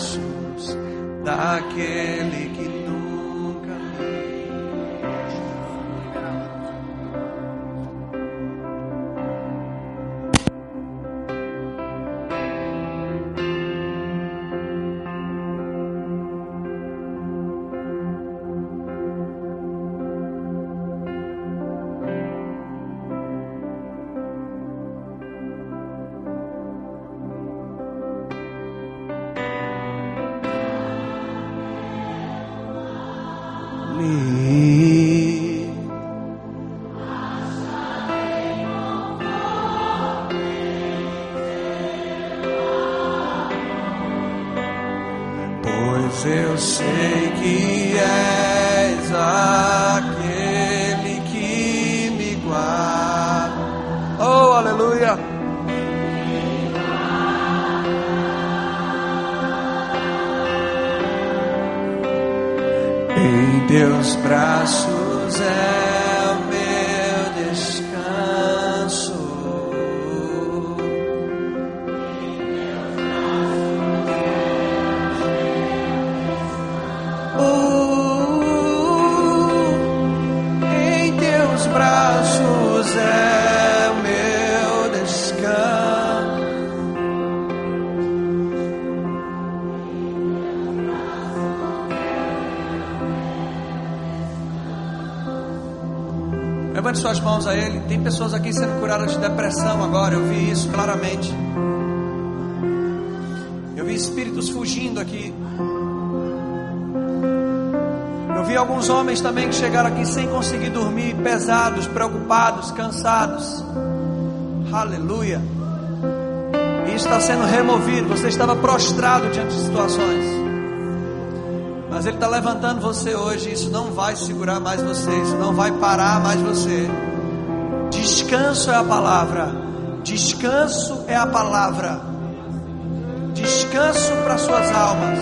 Braços daquele que nunca agora. Eu vi isso claramente. Eu vi espíritos fugindo aqui. Eu vi alguns homens também que chegaram aqui sem conseguir dormir, pesados, preocupados, cansados. Aleluia. E está sendo removido. Você estava prostrado diante de situações. Mas Ele está levantando você hoje. Isso não vai segurar mais você. Isso não vai parar mais você. Descanso é a palavra. Descanso é a palavra. Descanso para suas almas.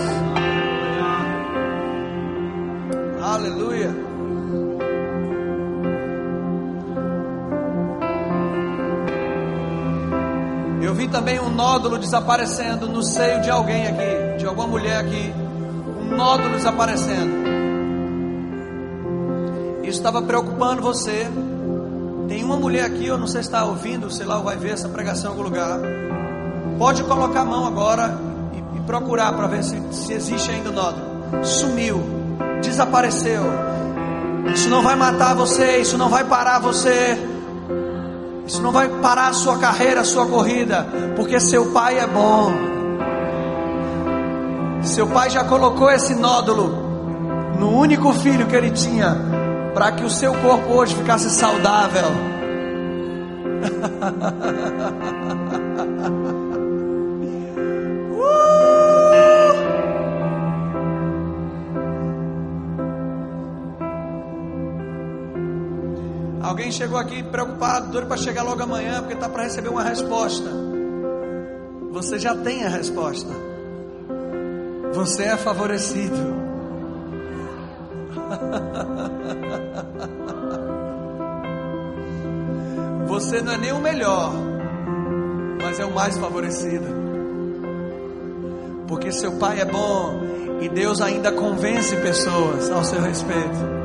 Aleluia. Eu vi também um nódulo desaparecendo no seio de alguém aqui, de alguma mulher aqui. Um nódulo desaparecendo. Isso estava preocupando você. Tem uma mulher aqui, eu não sei se está ouvindo, sei lá, vai ver essa pregação em algum lugar. Pode colocar a mão agora e, e procurar para ver se, se existe ainda o nódulo. Sumiu, desapareceu. Isso não vai matar você, isso não vai parar você. Isso não vai parar a sua carreira, a sua corrida, porque seu pai é bom. Seu pai já colocou esse nódulo no único filho que ele tinha, para que o seu corpo hoje ficasse saudável. Alguém chegou aqui preocupado, doido para chegar logo amanhã, porque está para receber uma resposta. Você já tem a resposta. Você é favorecido. Você não é nem o melhor, mas é o mais favorecido. Porque seu pai é bom e Deus ainda convence pessoas ao seu respeito.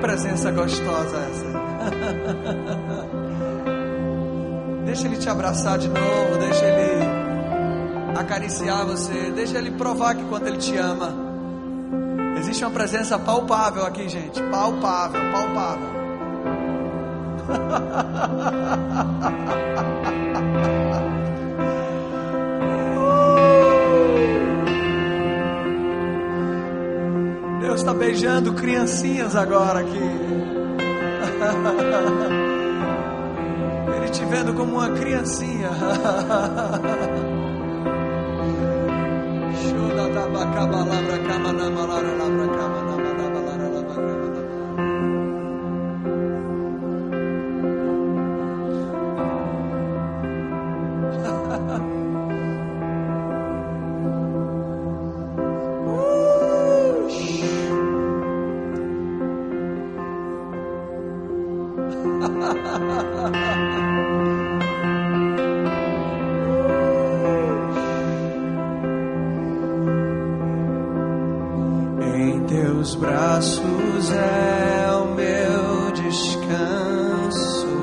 Presença gostosa essa. deixa ele te abraçar de novo, deixa ele acariciar você, deixa ele provar que quanto ele te ama. Existe uma presença palpável aqui, gente, palpável, palpável. beijando criancinhas agora aqui. Ele te vendo como uma criancinha. Shoda da bacabalabra cama na malara labra cama teus braços é o meu descanso.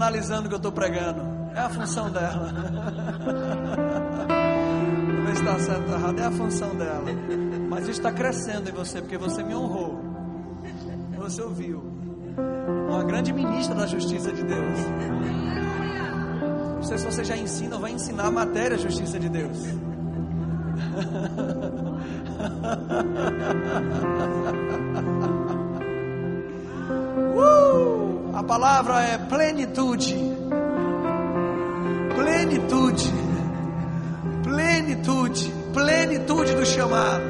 Analisando o que eu estou pregando. É a função dela. Se está certo ou errado. É a função dela. Mas isso está crescendo em você porque você me honrou. Você ouviu. Uma grande ministra da justiça de Deus. Não sei se você já ensina ou vai ensinar a matéria justiça de Deus. Palavra é plenitude. Plenitude. Plenitude. Plenitude do chamado.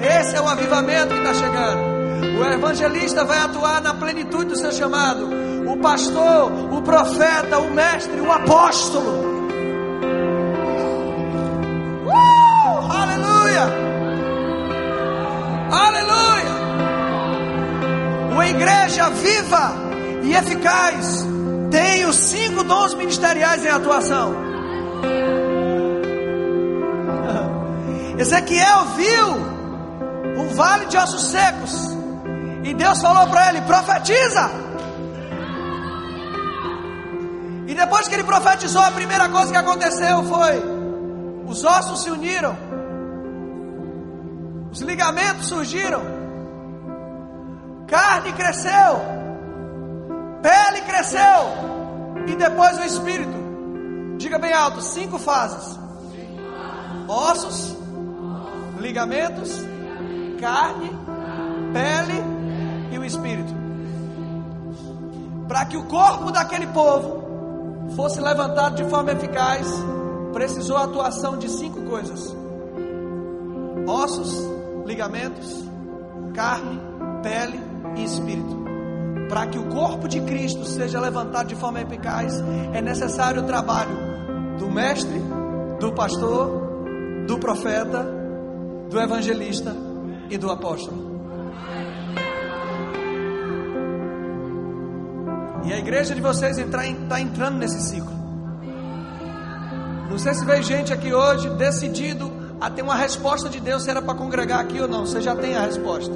Esse é o avivamento que está chegando. O evangelista vai atuar na plenitude do seu chamado. O pastor, o profeta, o mestre, o apóstolo. Uh, aleluia! Aleluia! Uma igreja viva eficaz. Tem os cinco dons ministeriais em atuação. Ezequiel viu um vale de ossos secos. E Deus falou para ele: profetiza. E depois que ele profetizou, a primeira coisa que aconteceu foi: os ossos se uniram, os ligamentos surgiram, carne cresceu, cresceu, e depois o espírito. Diga bem alto: cinco fases: ossos, ligamentos, carne, pele e o espírito. Para que o corpo daquele povo fosse levantado de forma eficaz, precisou a atuação de cinco coisas: ossos, ligamentos, carne, pele e espírito. Para que o corpo de Cristo seja levantado de forma eficaz, é necessário o trabalho do mestre, do pastor, do profeta, do evangelista e do apóstolo. E a igreja de vocês está entrando nesse ciclo. Não sei se veio gente aqui hoje decidido a ter uma resposta de Deus se era para congregar aqui ou não. Você já tem a resposta.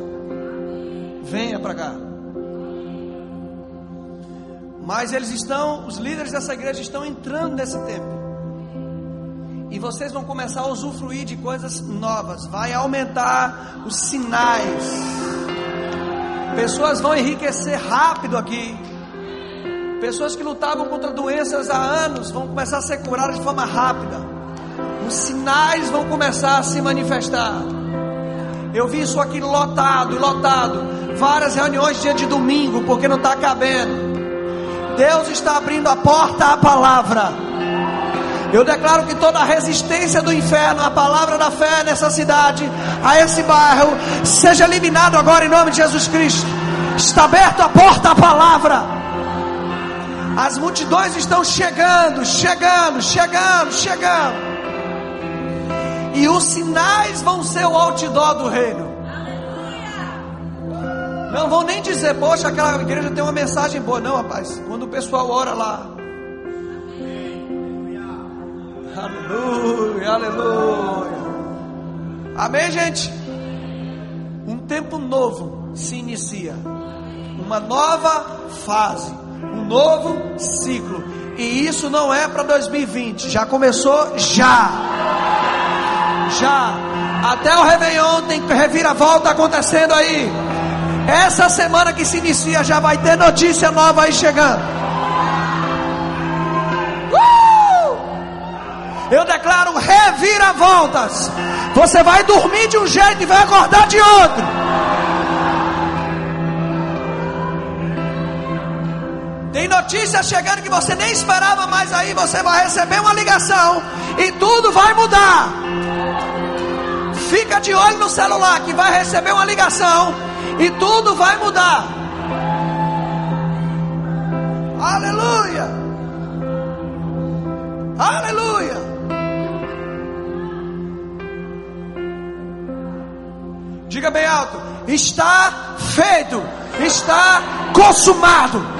Venha para cá. Mas eles estão, os líderes dessa igreja estão entrando nesse tempo. E vocês vão começar a usufruir de coisas novas. Vai aumentar os sinais. Pessoas vão enriquecer rápido aqui. Pessoas que lutavam contra doenças há anos vão começar a ser curadas de forma rápida. Os sinais vão começar a se manifestar. Eu vi isso aqui lotado, lotado. Várias reuniões dia de domingo, porque não está cabendo. Deus está abrindo a porta à palavra. Eu declaro que toda a resistência do inferno à palavra da fé nessa cidade, a esse bairro, seja eliminado agora em nome de Jesus Cristo. Está aberta a porta à palavra. As multidões estão chegando, chegando, chegando, chegando. E os sinais vão ser o outdoor do reino. Não vão nem dizer, poxa, aquela igreja tem uma mensagem boa. Não, rapaz. Quando o pessoal ora lá. Aleluia, aleluia. Amém, gente? Um tempo novo se inicia. Uma nova fase um novo ciclo. E isso não é para 2020, já começou já. Já. Até o Réveillon tem reviravolta acontecendo aí. Essa semana que se inicia já vai ter notícia nova aí chegando. Uh! Eu declaro reviravoltas. Você vai dormir de um jeito e vai acordar de outro. Tem notícias chegando que você nem esperava, mas aí você vai receber uma ligação e tudo vai mudar. Fica de olho no celular que vai receber uma ligação e tudo vai mudar. Aleluia! Aleluia! Diga bem alto: está feito, está consumado.